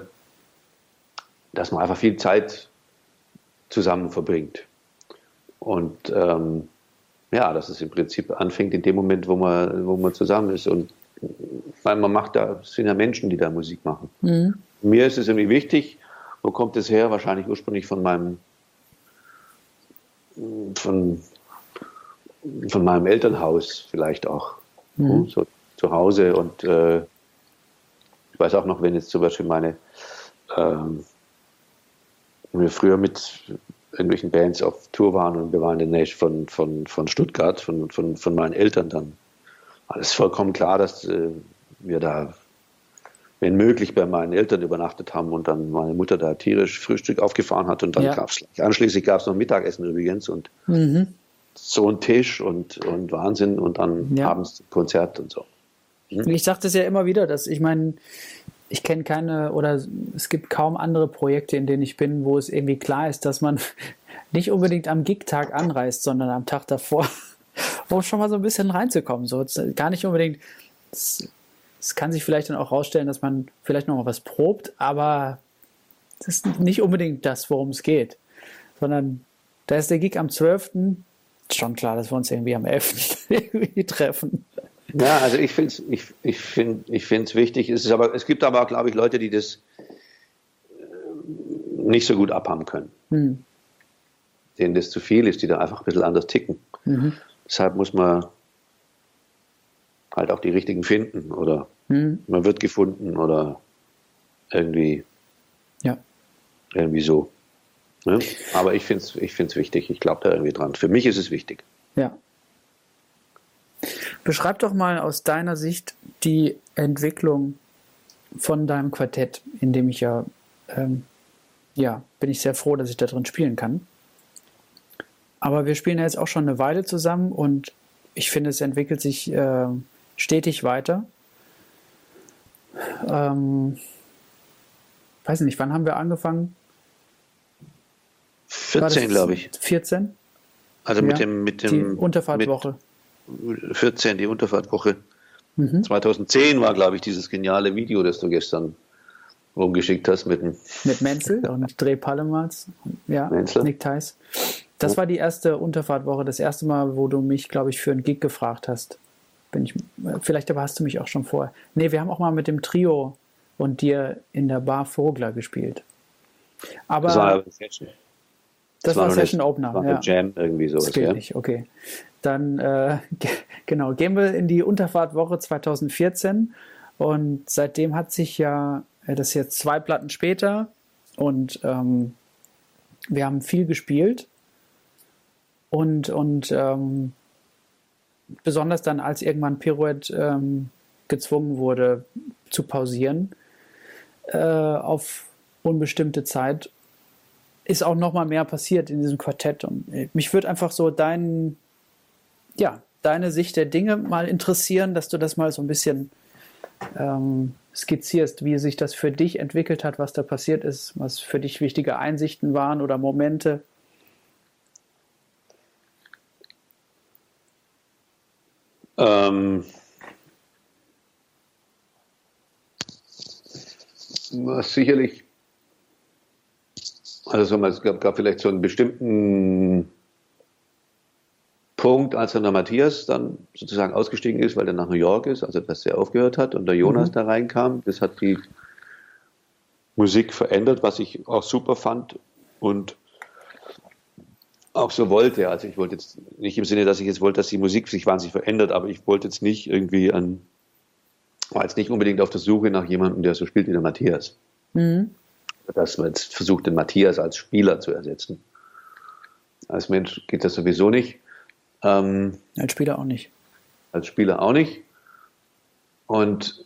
dass man einfach viel Zeit zusammen verbringt. Und ähm, ja, dass es im Prinzip anfängt in dem Moment, wo man, wo man zusammen ist. Und weil man macht da, es sind ja Menschen, die da Musik machen. Mhm. Mir ist es irgendwie wichtig, wo kommt es her? Wahrscheinlich ursprünglich von meinem, von, von meinem Elternhaus vielleicht auch. Mhm. So zu Hause und äh, ich weiß auch noch, wenn jetzt zum Beispiel meine, ähm, wir früher mit irgendwelchen Bands auf Tour waren und wir waren in der Nähe von, von, von Stuttgart, von, von, von meinen Eltern dann. Alles vollkommen klar, dass äh, wir da wenn möglich, bei meinen Eltern übernachtet haben und dann meine Mutter da tierisch Frühstück aufgefahren hat und dann ja. gab es anschließend gab es noch Mittagessen übrigens und mhm. so ein Tisch und, und Wahnsinn und dann ja. abends Konzert und so. Mhm. Ich sage das ja immer wieder, dass ich meine, ich kenne keine oder es gibt kaum andere Projekte, in denen ich bin, wo es irgendwie klar ist, dass man (laughs) nicht unbedingt am Gig-Tag anreist, sondern am Tag davor, (laughs) um schon mal so ein bisschen reinzukommen. So gar nicht unbedingt es kann sich vielleicht dann auch herausstellen, dass man vielleicht noch mal was probt, aber das ist nicht unbedingt das, worum es geht. Sondern da ist der Gig am 12. Schon klar, dass wir uns irgendwie am 11. (laughs) irgendwie treffen. Ja, also ich finde es ich, ich find, ich wichtig. Es, ist aber, es gibt aber, glaube ich, Leute, die das äh, nicht so gut abhaben können. Hm. Denen das zu viel ist, die da einfach ein bisschen anders ticken. Mhm. Deshalb muss man halt auch die richtigen finden oder hm. man wird gefunden oder irgendwie, ja. irgendwie so. Ne? Aber ich finde es ich find's wichtig. Ich glaube da irgendwie dran. Für mich ist es wichtig. Ja. Beschreib doch mal aus deiner Sicht die Entwicklung von deinem Quartett, in dem ich ja, ähm, ja, bin ich sehr froh, dass ich da drin spielen kann. Aber wir spielen ja jetzt auch schon eine Weile zusammen und ich finde, es entwickelt sich äh, stetig weiter. Ähm, weiß nicht, wann haben wir angefangen? 14, glaube ich. 14? Also mit ja, dem, mit dem. Die Unterfahrtwoche. 14, die Unterfahrtwoche. Mhm. 2010 war, glaube ich, dieses geniale Video, das du gestern rumgeschickt hast mit dem. Mit Menzel und Dreh Pallemals. Ja, Menzel. Nick Theis. Das war die erste Unterfahrtwoche, das erste Mal, wo du mich, glaube ich, für einen Gig gefragt hast bin ich, vielleicht aber hast du mich auch schon vorher. Nee, wir haben auch mal mit dem Trio und dir in der Bar Vogler gespielt. Aber das war Session. Das, das war, Session nicht, Opener. War ja. Jam irgendwie sowas. Das ja? nicht, okay. Dann, äh, genau, gehen wir in die Unterfahrtwoche 2014 und seitdem hat sich ja das ist jetzt zwei Platten später und ähm, wir haben viel gespielt und, und ähm, besonders dann, als irgendwann Pirouette ähm, gezwungen wurde zu pausieren äh, auf unbestimmte Zeit, ist auch noch mal mehr passiert in diesem Quartett. Und äh, mich würde einfach so dein, ja, deine Sicht der Dinge mal interessieren, dass du das mal so ein bisschen ähm, skizzierst, wie sich das für dich entwickelt hat, was da passiert ist, was für dich wichtige Einsichten waren oder Momente. Ähm, sicherlich, also es gab, gab vielleicht so einen bestimmten Punkt, als dann der Matthias dann sozusagen ausgestiegen ist, weil er nach New York ist, also dass er aufgehört hat und der Jonas mhm. da reinkam. Das hat die Musik verändert, was ich auch super fand und auch so wollte. Also ich wollte jetzt nicht im Sinne, dass ich jetzt wollte, dass die Musik sich wahnsinnig verändert, aber ich wollte jetzt nicht irgendwie an, war jetzt nicht unbedingt auf der Suche nach jemandem, der so spielt wie der Matthias. Mhm. Dass man jetzt versucht, den Matthias als Spieler zu ersetzen. Als Mensch geht das sowieso nicht. Ähm, als Spieler auch nicht. Als Spieler auch nicht. Und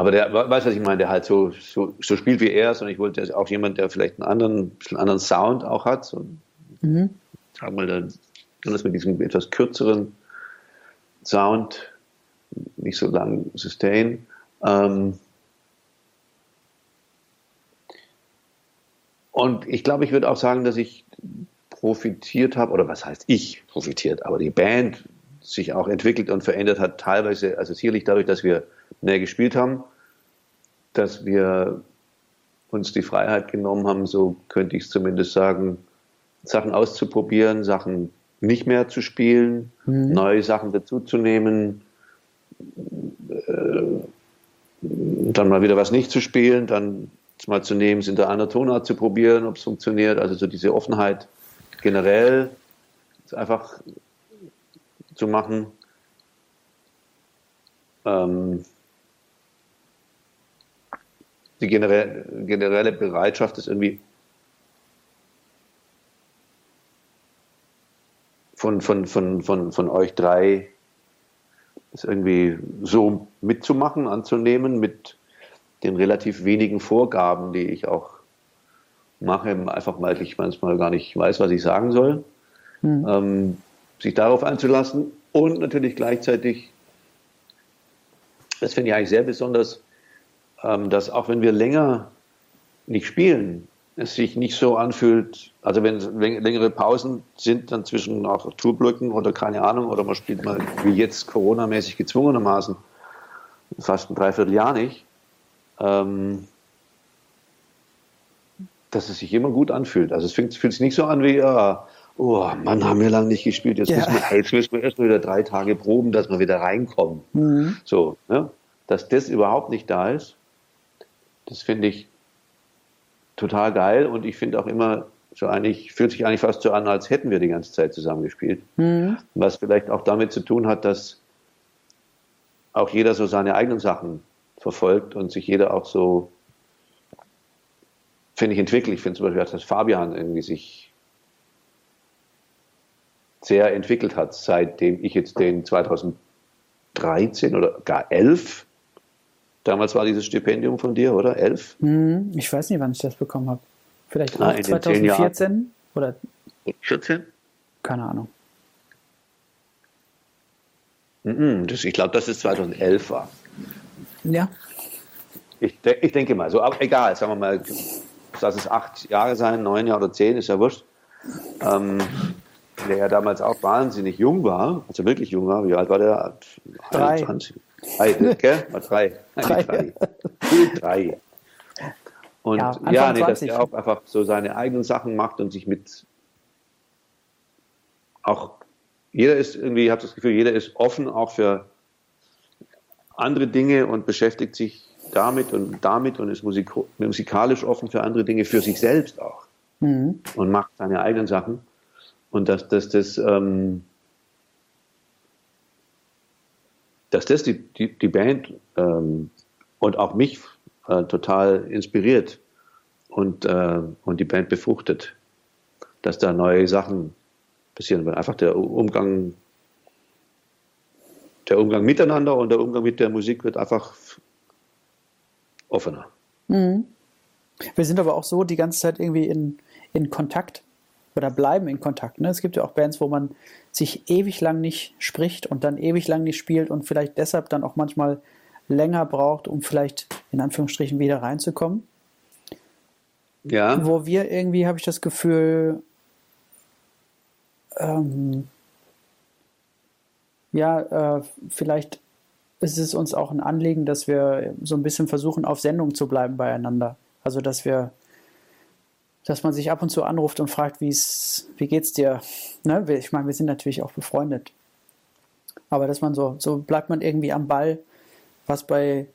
aber der weiß, was ich meine, der halt so, so, so spielt wie er ist und ich wollte auch jemand, der vielleicht einen anderen, bisschen anderen Sound auch hat. So, mhm. Wir mal, das mit diesem etwas kürzeren Sound, nicht so lang Sustain. Ähm, und ich glaube, ich würde auch sagen, dass ich profitiert habe, oder was heißt ich profitiert, aber die Band sich auch entwickelt und verändert hat, teilweise, also sicherlich dadurch, dass wir mehr gespielt haben, dass wir uns die Freiheit genommen haben, so könnte ich es zumindest sagen, Sachen auszuprobieren, Sachen nicht mehr zu spielen, mhm. neue Sachen dazuzunehmen, äh, dann mal wieder was nicht zu spielen, dann mal zu nehmen, es in der anderen Tonart zu probieren, ob es funktioniert. Also so diese Offenheit generell einfach zu machen. Ähm, die generelle, generelle Bereitschaft ist irgendwie von, von, von, von, von euch drei ist irgendwie so mitzumachen, anzunehmen mit den relativ wenigen Vorgaben, die ich auch mache, einfach weil ich manchmal gar nicht weiß, was ich sagen soll. Mhm. Ähm, sich darauf einzulassen und natürlich gleichzeitig, das finde ich eigentlich sehr besonders, dass auch wenn wir länger nicht spielen, es sich nicht so anfühlt, also wenn längere Pausen sind, dann zwischen auch Tourblöcken oder keine Ahnung, oder man spielt mal wie jetzt Corona-mäßig gezwungenermaßen fast ein Dreivierteljahr nicht, ähm, dass es sich immer gut anfühlt. Also es fühlt, fühlt sich nicht so an wie, ja, oh Mann, haben wir lange nicht gespielt, jetzt, ja. müssen, wir, jetzt müssen wir erst mal wieder drei Tage proben, dass wir wieder reinkommen. Mhm. So, ne? Dass das überhaupt nicht da ist, das finde ich total geil und ich finde auch immer, so eigentlich, fühlt sich eigentlich fast so an, als hätten wir die ganze Zeit zusammengespielt. Mhm. Was vielleicht auch damit zu tun hat, dass auch jeder so seine eigenen Sachen verfolgt und sich jeder auch so finde ich, entwickelt. Ich finde zum Beispiel, dass Fabian irgendwie sich sehr entwickelt hat, seitdem ich jetzt den 2013 oder gar 11, damals war dieses Stipendium von dir, oder? 11? Hm, ich weiß nicht, wann ich das bekommen habe. Vielleicht ah, 2014 oder 14? Keine Ahnung. Das, ich glaube, dass es 2011 war. Ja. Ich, ich denke mal, so, aber egal, sagen wir mal, lass es acht Jahre sein, neun Jahre oder zehn, ist ja wurscht. Ähm, der ja damals auch wahnsinnig jung war, also wirklich jung war. Wie alt war der? Drei. 21. Drei, (laughs) gell? War drei. Drei. drei. drei. Und ja, ja nee, dass er auch einfach so seine eigenen Sachen macht und sich mit auch jeder ist irgendwie, ich habe das Gefühl, jeder ist offen auch für andere Dinge und beschäftigt sich damit und damit und ist musik musikalisch offen für andere Dinge, für sich selbst auch. Mhm. Und macht seine eigenen Sachen. Und dass, dass das, ähm, dass das die, die, die Band ähm, und auch mich äh, total inspiriert und, äh, und die Band befruchtet, dass da neue Sachen passieren, weil einfach der Umgang, der Umgang miteinander und der Umgang mit der Musik wird einfach offener. Mhm. Wir sind aber auch so die ganze Zeit irgendwie in, in Kontakt oder bleiben in Kontakt. Ne? Es gibt ja auch Bands, wo man sich ewig lang nicht spricht und dann ewig lang nicht spielt und vielleicht deshalb dann auch manchmal länger braucht, um vielleicht in Anführungsstrichen wieder reinzukommen. Ja. Wo wir irgendwie, habe ich das Gefühl, ähm, ja, äh, vielleicht ist es uns auch ein Anliegen, dass wir so ein bisschen versuchen, auf Sendung zu bleiben beieinander. Also, dass wir, dass man sich ab und zu anruft und fragt, wie's, wie geht's dir? Ne? Ich meine, wir sind natürlich auch befreundet. Aber dass man so, so bleibt man irgendwie am Ball, was bei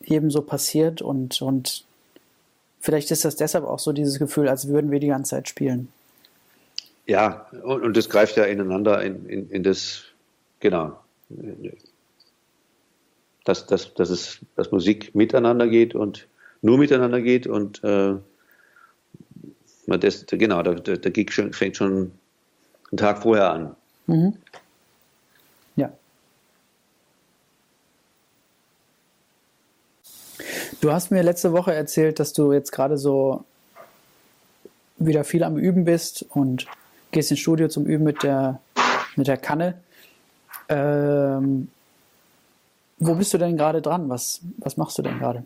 jedem so passiert und, und vielleicht ist das deshalb auch so dieses Gefühl, als würden wir die ganze Zeit spielen. Ja, und, und das greift ja ineinander in, in, in das, genau, dass, dass, dass, es, dass Musik miteinander geht und nur miteinander geht und äh, das, genau, der, der Gig fängt schon einen Tag vorher an. Mhm. Ja. Du hast mir letzte Woche erzählt, dass du jetzt gerade so wieder viel am Üben bist und gehst ins Studio zum Üben mit der, mit der Kanne. Ähm, wo bist du denn gerade dran? Was, was machst du denn gerade?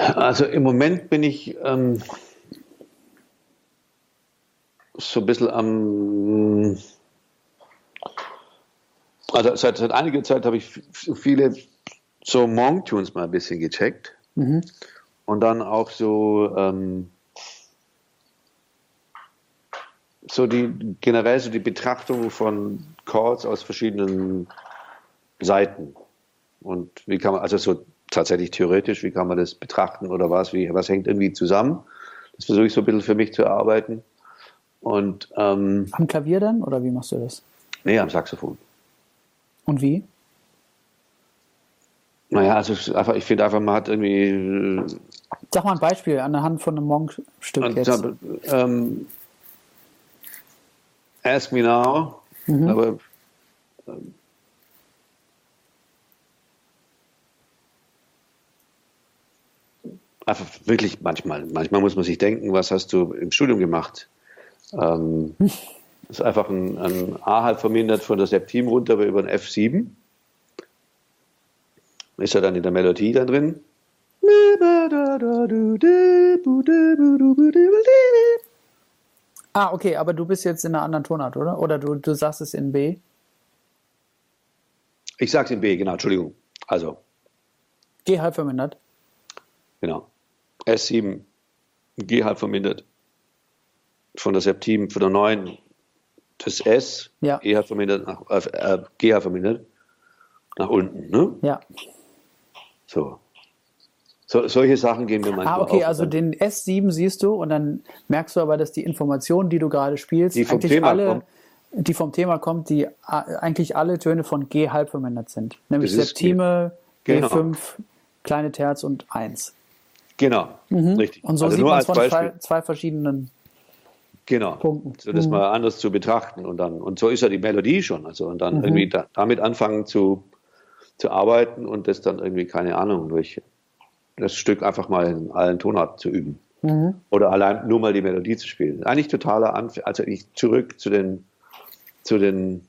Also im Moment bin ich ähm, so ein bisschen am. Also seit, seit einiger Zeit habe ich viele so Monk-Tunes mal ein bisschen gecheckt. Mhm. Und dann auch so, ähm, so die generell so die Betrachtung von Chords aus verschiedenen Seiten. Und wie kann man, also so tatsächlich theoretisch, wie kann man das betrachten oder was, wie, was hängt irgendwie zusammen? Das versuche ich so ein bisschen für mich zu erarbeiten. Und, ähm, am Klavier dann oder wie machst du das? Nee, am Saxophon. Und wie? Naja, also einfach, ich finde einfach, man hat irgendwie Sag mal ein Beispiel an der Hand von einem Monk-Stück jetzt. Ähm, Ask Me Now, mhm. aber ähm, einfach wirklich manchmal, manchmal muss man sich denken, was hast du im Studium gemacht? Ähm, das (laughs) ist einfach ein, ein A halb vermindert von der Septim runter über ein F7. Ist er dann in der Melodie dann drin? Ah, okay, aber du bist jetzt in einer anderen Tonart, oder? Oder du, du sagst es in B? Ich sag's in B, genau, Entschuldigung. Also. G halb vermindert. Genau. S7, G halb vermindert. Von der Septim, von der 9, das S, ja. E halb vermindert, nach, äh, G halb vermindert, nach unten, ne? Ja. So. So, solche Sachen gehen wir manchmal Ah, okay, also den S7 siehst du und dann merkst du aber, dass die Informationen, die du gerade spielst, die vom Thema alle, kommen. die vom Thema kommt, die eigentlich alle Töne von G halb vermindert sind. Nämlich Septime, G5, genau. kleine Terz und 1. Genau, mhm. richtig. Und so also sieht man es von zwei, zwei, verschiedenen genau. Punkten. So das mhm. mal anders zu betrachten und dann, und so ist ja die Melodie schon. Also und dann mhm. irgendwie da, damit anfangen zu, zu arbeiten und das dann irgendwie, keine Ahnung, durch das Stück einfach mal in allen Tonarten zu üben. Mhm. Oder allein nur mal die Melodie zu spielen. Eigentlich totaler Anfang, also ich zurück zu den, zu den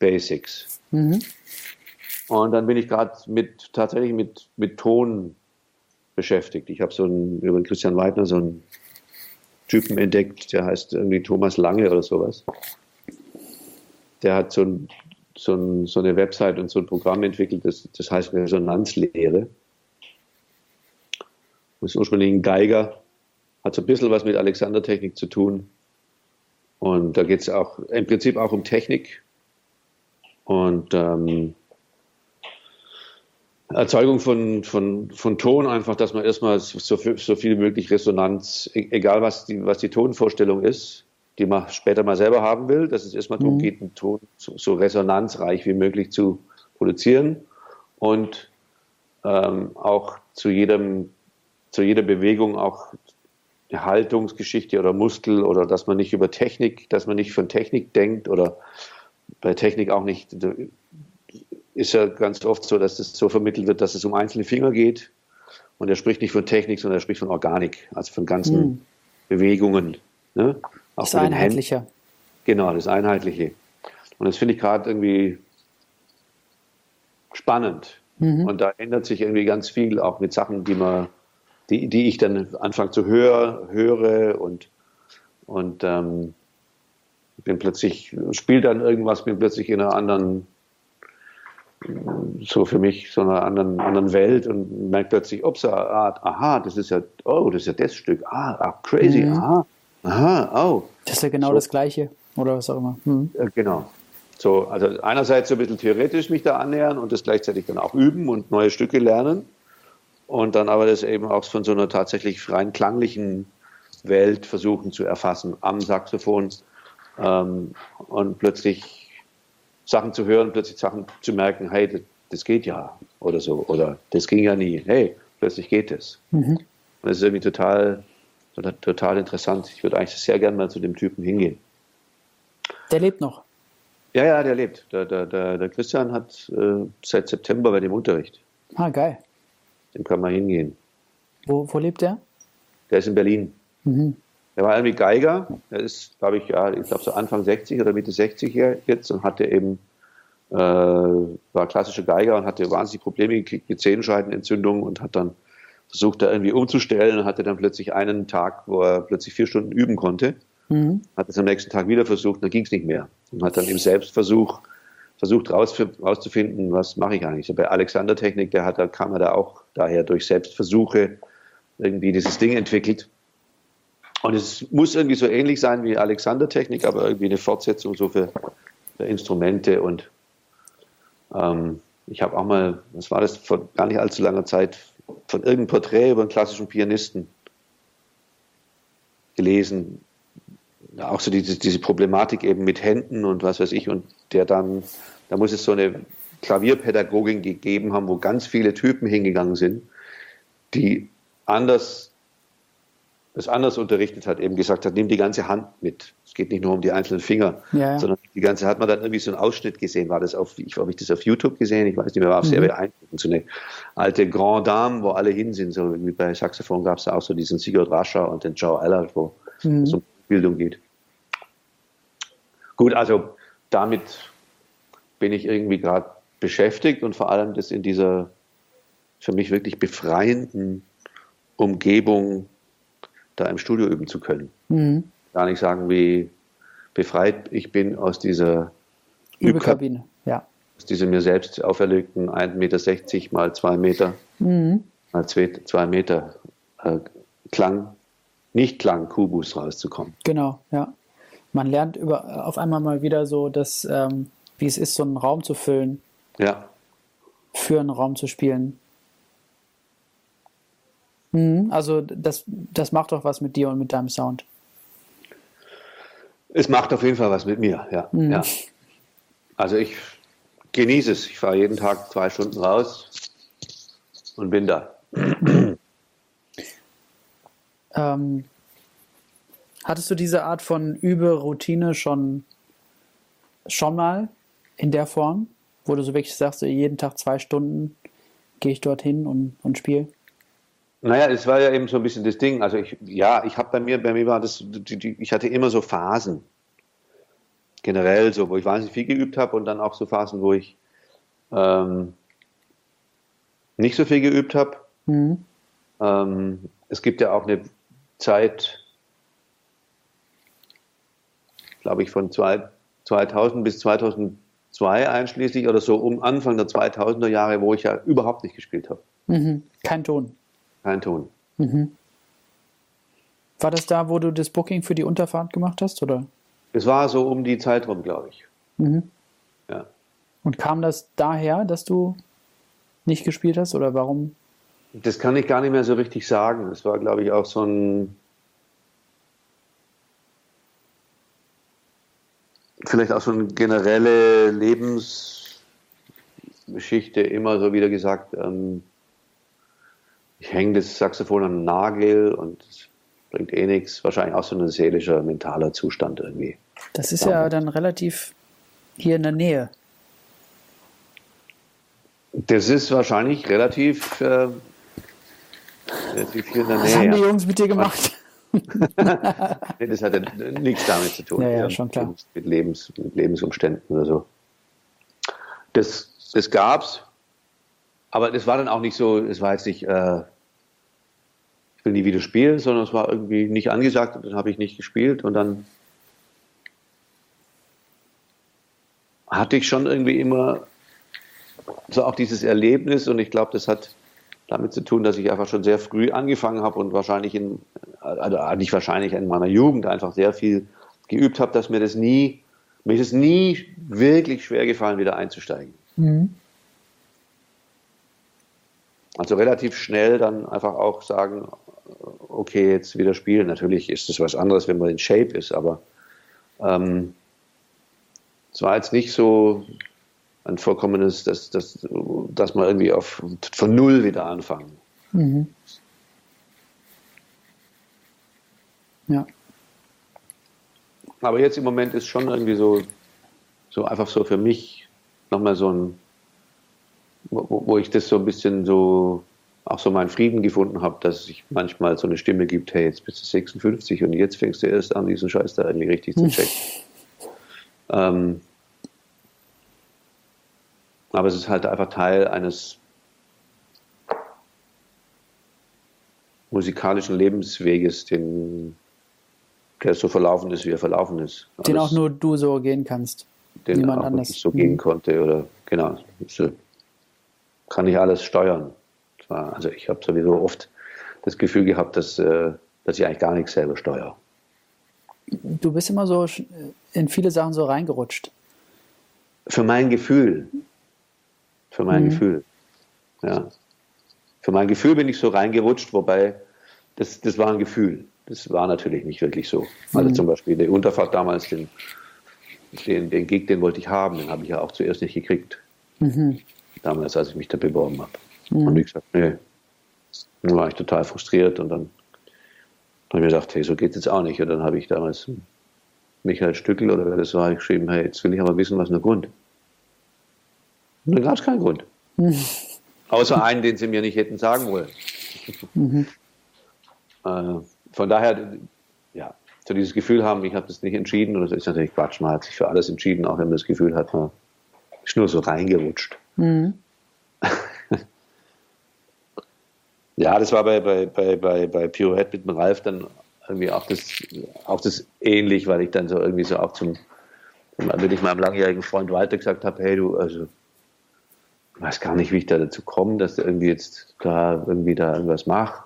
Basics. Mhm. Und dann bin ich gerade mit, tatsächlich mit, mit Ton beschäftigt. Ich habe so einen, über den Christian Weidner so einen Typen entdeckt, der heißt irgendwie Thomas Lange oder sowas. Der hat so, ein, so, ein, so eine Website und so ein Programm entwickelt, das, das heißt Resonanzlehre ist ursprünglich ein Geiger, hat so ein bisschen was mit Alexander-Technik zu tun. Und da geht es auch im Prinzip auch um Technik und ähm, Erzeugung von, von, von Ton, einfach, dass man erstmal so, so viel wie möglich Resonanz, e-, egal was die, was die Tonvorstellung ist, die man später mal selber haben will, dass es erstmal darum mhm. geht, einen Ton so, so resonanzreich wie möglich zu, produzieren und ähm, auch zu jedem, zu jeder Bewegung auch eine Haltungsgeschichte oder Muskel oder dass man nicht über Technik, dass man nicht von Technik denkt oder bei Technik auch nicht, ist ja ganz oft so, dass es so vermittelt wird, dass es um einzelne Finger geht und er spricht nicht von Technik, sondern er spricht von Organik, also von ganzen hm. Bewegungen. Ne? Auch das Einheitliche. Genau, das Einheitliche. Und das finde ich gerade irgendwie spannend. Mhm. Und da ändert sich irgendwie ganz viel, auch mit Sachen, die man, die, die ich dann anfange zu hören, höre und, und ähm, bin plötzlich, spiele dann irgendwas, bin plötzlich in einer anderen, so für mich, so einer anderen, anderen Welt und merke plötzlich, ups, ah, aha, das ist ja, oh, das ist ja das Stück, ah, ah crazy, mhm. aha, aha, oh. Das ist ja genau so. das Gleiche, oder was auch immer. Mhm. Genau. So, also einerseits so ein bisschen theoretisch mich da annähern und das gleichzeitig dann auch üben und neue Stücke lernen. Und dann aber das eben auch von so einer tatsächlich rein klanglichen Welt versuchen zu erfassen am Saxophon ähm, und plötzlich Sachen zu hören, plötzlich Sachen zu merken, hey, das, das, geht ja oder so oder das ging ja nie, hey, plötzlich geht es. Mhm. Und das ist irgendwie total, total interessant. Ich würde eigentlich sehr gerne mal zu dem Typen hingehen. Der lebt noch. Ja, ja, der lebt. Der, der, der, der Christian hat äh, seit September bei dem Unterricht. Ah, geil. Dem kann man hingehen. Wo, wo lebt der? Der ist in Berlin. Mhm. Der war irgendwie Geiger. Er ist, glaube ich, ja, ich glaube so Anfang 60 oder Mitte 60 jetzt und hatte eben, äh, war klassischer Geiger und hatte wahnsinnig Probleme gekriegt mit Zehenscheidenentzündung und hat dann versucht, da irgendwie umzustellen und hatte dann plötzlich einen Tag, wo er plötzlich vier Stunden üben konnte. Mhm. Hat es am nächsten Tag wieder versucht, dann ging es nicht mehr. Und hat dann im Selbstversuch versucht rauszufinden, was mache ich eigentlich. bei Alexander Technik, der hat, da kam er da auch daher durch Selbstversuche irgendwie dieses Ding entwickelt. Und es muss irgendwie so ähnlich sein wie Alexander Technik, aber irgendwie eine Fortsetzung so für, für Instrumente. Und ähm, ich habe auch mal, was war das, vor gar nicht allzu langer Zeit, von irgendeinem Porträt über einen klassischen Pianisten gelesen, auch so diese, diese Problematik eben mit Händen und was weiß ich, und der dann, da muss es so eine Klavierpädagogin gegeben haben, wo ganz viele Typen hingegangen sind, die anders, das anders unterrichtet hat, eben gesagt hat, nimm die ganze Hand mit. Es geht nicht nur um die einzelnen Finger, ja, sondern die ganze, hat man dann irgendwie so einen Ausschnitt gesehen, war das auf, ich habe ich das auf YouTube gesehen, ich weiß nicht mehr, war auch mhm. sehr beeindruckend, so eine alte Grand Dame, wo alle hin sind, so wie bei Saxophon gab es auch so diesen Sigurd Rascher und den Joe Allard, wo mhm. so Bildung geht. Gut, also damit bin ich irgendwie gerade beschäftigt und vor allem das in dieser für mich wirklich befreienden Umgebung da im Studio üben zu können. Mhm. Gar nicht sagen, wie befreit ich bin aus dieser Übekabine, ja. Aus dieser mir selbst auferlegten 1,60 Meter mal 2 Meter mhm. mal 2 Meter äh, Klang nicht klang Kubus rauszukommen. Genau, ja. Man lernt über, auf einmal mal wieder so, dass, ähm, wie es ist, so einen Raum zu füllen. Ja. Für einen Raum zu spielen. Mhm, also das, das macht doch was mit dir und mit deinem Sound. Es macht auf jeden Fall was mit mir, ja. Mhm. ja. Also ich genieße es. Ich fahre jeden Tag zwei Stunden raus und bin da. Ähm, hattest du diese Art von Überoutine schon, schon mal in der Form, wo du so wirklich sagst, jeden Tag zwei Stunden gehe ich dorthin und, und spiele? Naja, es war ja eben so ein bisschen das Ding. Also ich, ja, ich habe bei mir, bei mir war das, die, die, ich hatte immer so Phasen. Generell so, wo ich wahnsinnig viel geübt habe und dann auch so Phasen, wo ich ähm, nicht so viel geübt habe. Mhm. Ähm, es gibt ja auch eine Zeit, glaube ich, von zwei, 2000 bis 2002 einschließlich oder so um Anfang der 2000er Jahre, wo ich ja überhaupt nicht gespielt habe. Mhm. Kein Ton. Kein Ton. Mhm. War das da, wo du das Booking für die Unterfahrt gemacht hast, oder? Es war so um die Zeit rum, glaube ich. Mhm. Ja. Und kam das daher, dass du nicht gespielt hast, oder warum das kann ich gar nicht mehr so richtig sagen. Das war, glaube ich, auch so ein. Vielleicht auch so eine generelle Lebens, Geschichte immer so wieder gesagt, ähm, ich hänge das Saxophon am Nagel und bringt eh nichts. Wahrscheinlich auch so ein seelischer, mentaler Zustand irgendwie. Das ist ja dann relativ hier in der Nähe. Das ist wahrscheinlich relativ, äh, relativ hier in der Nähe. Was haben die Jungs mit dir gemacht? (laughs) nee, das hat ja nichts damit zu tun. Ja, ja, schon klar. Mit, Lebens, mit Lebensumständen oder so. Das, das gab's. Aber das war dann auch nicht so, es war jetzt nicht, äh, ich will nie wieder spielen, sondern es war irgendwie nicht angesagt und dann habe ich nicht gespielt und dann hatte ich schon irgendwie immer so auch dieses Erlebnis und ich glaube, das hat damit zu tun, dass ich einfach schon sehr früh angefangen habe und wahrscheinlich in, also nicht wahrscheinlich in meiner Jugend einfach sehr viel geübt habe, dass mir das nie, mir ist es nie wirklich schwer gefallen, wieder einzusteigen. Mhm. Also relativ schnell dann einfach auch sagen, okay, jetzt wieder spielen. Natürlich ist es was anderes, wenn man in Shape ist, aber ähm, es war jetzt nicht so ein vollkommenes, dass, dass, dass man irgendwie auf, von Null wieder anfangen. Mhm. Ja. Aber jetzt im Moment ist schon irgendwie so, so einfach so für mich nochmal so ein, wo, wo ich das so ein bisschen so, auch so meinen Frieden gefunden habe, dass es manchmal so eine Stimme gibt, hey, jetzt bist du 56 und jetzt fängst du erst an, diesen Scheiß da irgendwie richtig zu checken. ähm, aber es ist halt einfach Teil eines musikalischen Lebensweges, den, der so verlaufen ist, wie er verlaufen ist. Den Alles, auch nur du so gehen kannst. Den niemand auch anders so gehen mhm. konnte oder genau. So kann ich alles steuern. Also ich habe sowieso oft das Gefühl gehabt, dass, äh, dass ich eigentlich gar nichts selber steuere. Du bist immer so in viele Sachen so reingerutscht. Für mein Gefühl für mein mhm. Gefühl. Ja. Für mein Gefühl bin ich so reingerutscht, wobei das, das war ein Gefühl. Das war natürlich nicht wirklich so. Also mhm. zum Beispiel die Unterfahrt damals, den, den, den Gig, den wollte ich haben, den habe ich ja auch zuerst nicht gekriegt. Mhm. Damals, als ich mich da beworben habe. Mhm. Und ich gesagt, nee. Dann war ich total frustriert und dann habe ich mir gedacht, hey, so geht es jetzt auch nicht. Und dann habe ich damals Michael Stückel oder wer das war, geschrieben, hey, jetzt will ich aber wissen, was ist der Grund. Und dann gab es keinen Grund. Mhm. Außer einen, den sie mir nicht hätten sagen wollen. Mhm. (laughs) Äh, von daher, ja, so dieses Gefühl haben, ich habe das nicht entschieden, und das ist natürlich Quatsch, man hat sich für alles entschieden, auch wenn man das Gefühl hat, man ist nur so reingerutscht. Mhm. (laughs) ja, das war bei, bei, bei, bei, bei Pirouette mit dem Ralf dann irgendwie auch das, auch das ähnlich, weil ich dann so irgendwie so auch zum, wenn ich meinem langjährigen Freund Walter gesagt habe, hey du, also ich weiß gar nicht, wie ich da dazu komme, dass du irgendwie jetzt da irgendwie da irgendwas mache.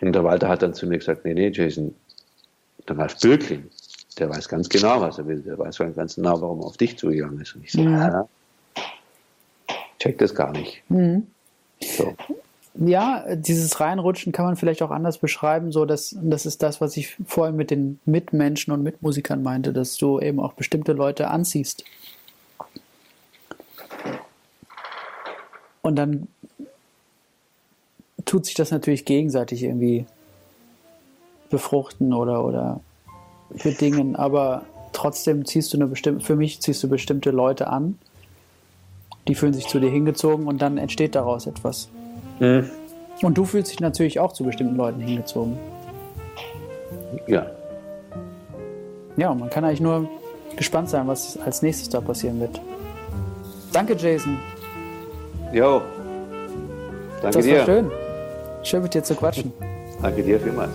Und der Walter hat dann zu mir gesagt, nee, nee, Jason, der Ralf Böckling, der weiß ganz genau, was er will. Der weiß ganz genau, warum er auf dich zugegangen ist. Und ich sage, ja. Check das gar nicht. Mhm. So. Ja, dieses Reinrutschen kann man vielleicht auch anders beschreiben, so dass das ist das, was ich vorhin mit den Mitmenschen und Mitmusikern meinte, dass du eben auch bestimmte Leute anziehst. Und dann tut sich das natürlich gegenseitig irgendwie befruchten oder, oder bedingen, aber trotzdem ziehst du eine bestimmte, für mich ziehst du bestimmte Leute an, die fühlen sich zu dir hingezogen und dann entsteht daraus etwas. Mhm. Und du fühlst dich natürlich auch zu bestimmten Leuten hingezogen. Ja. Ja, man kann eigentlich nur gespannt sein, was als nächstes da passieren wird. Danke, Jason. Jo. Danke das dir. Das war schön. Schön mit dir zu quatschen. Danke dir vielmals.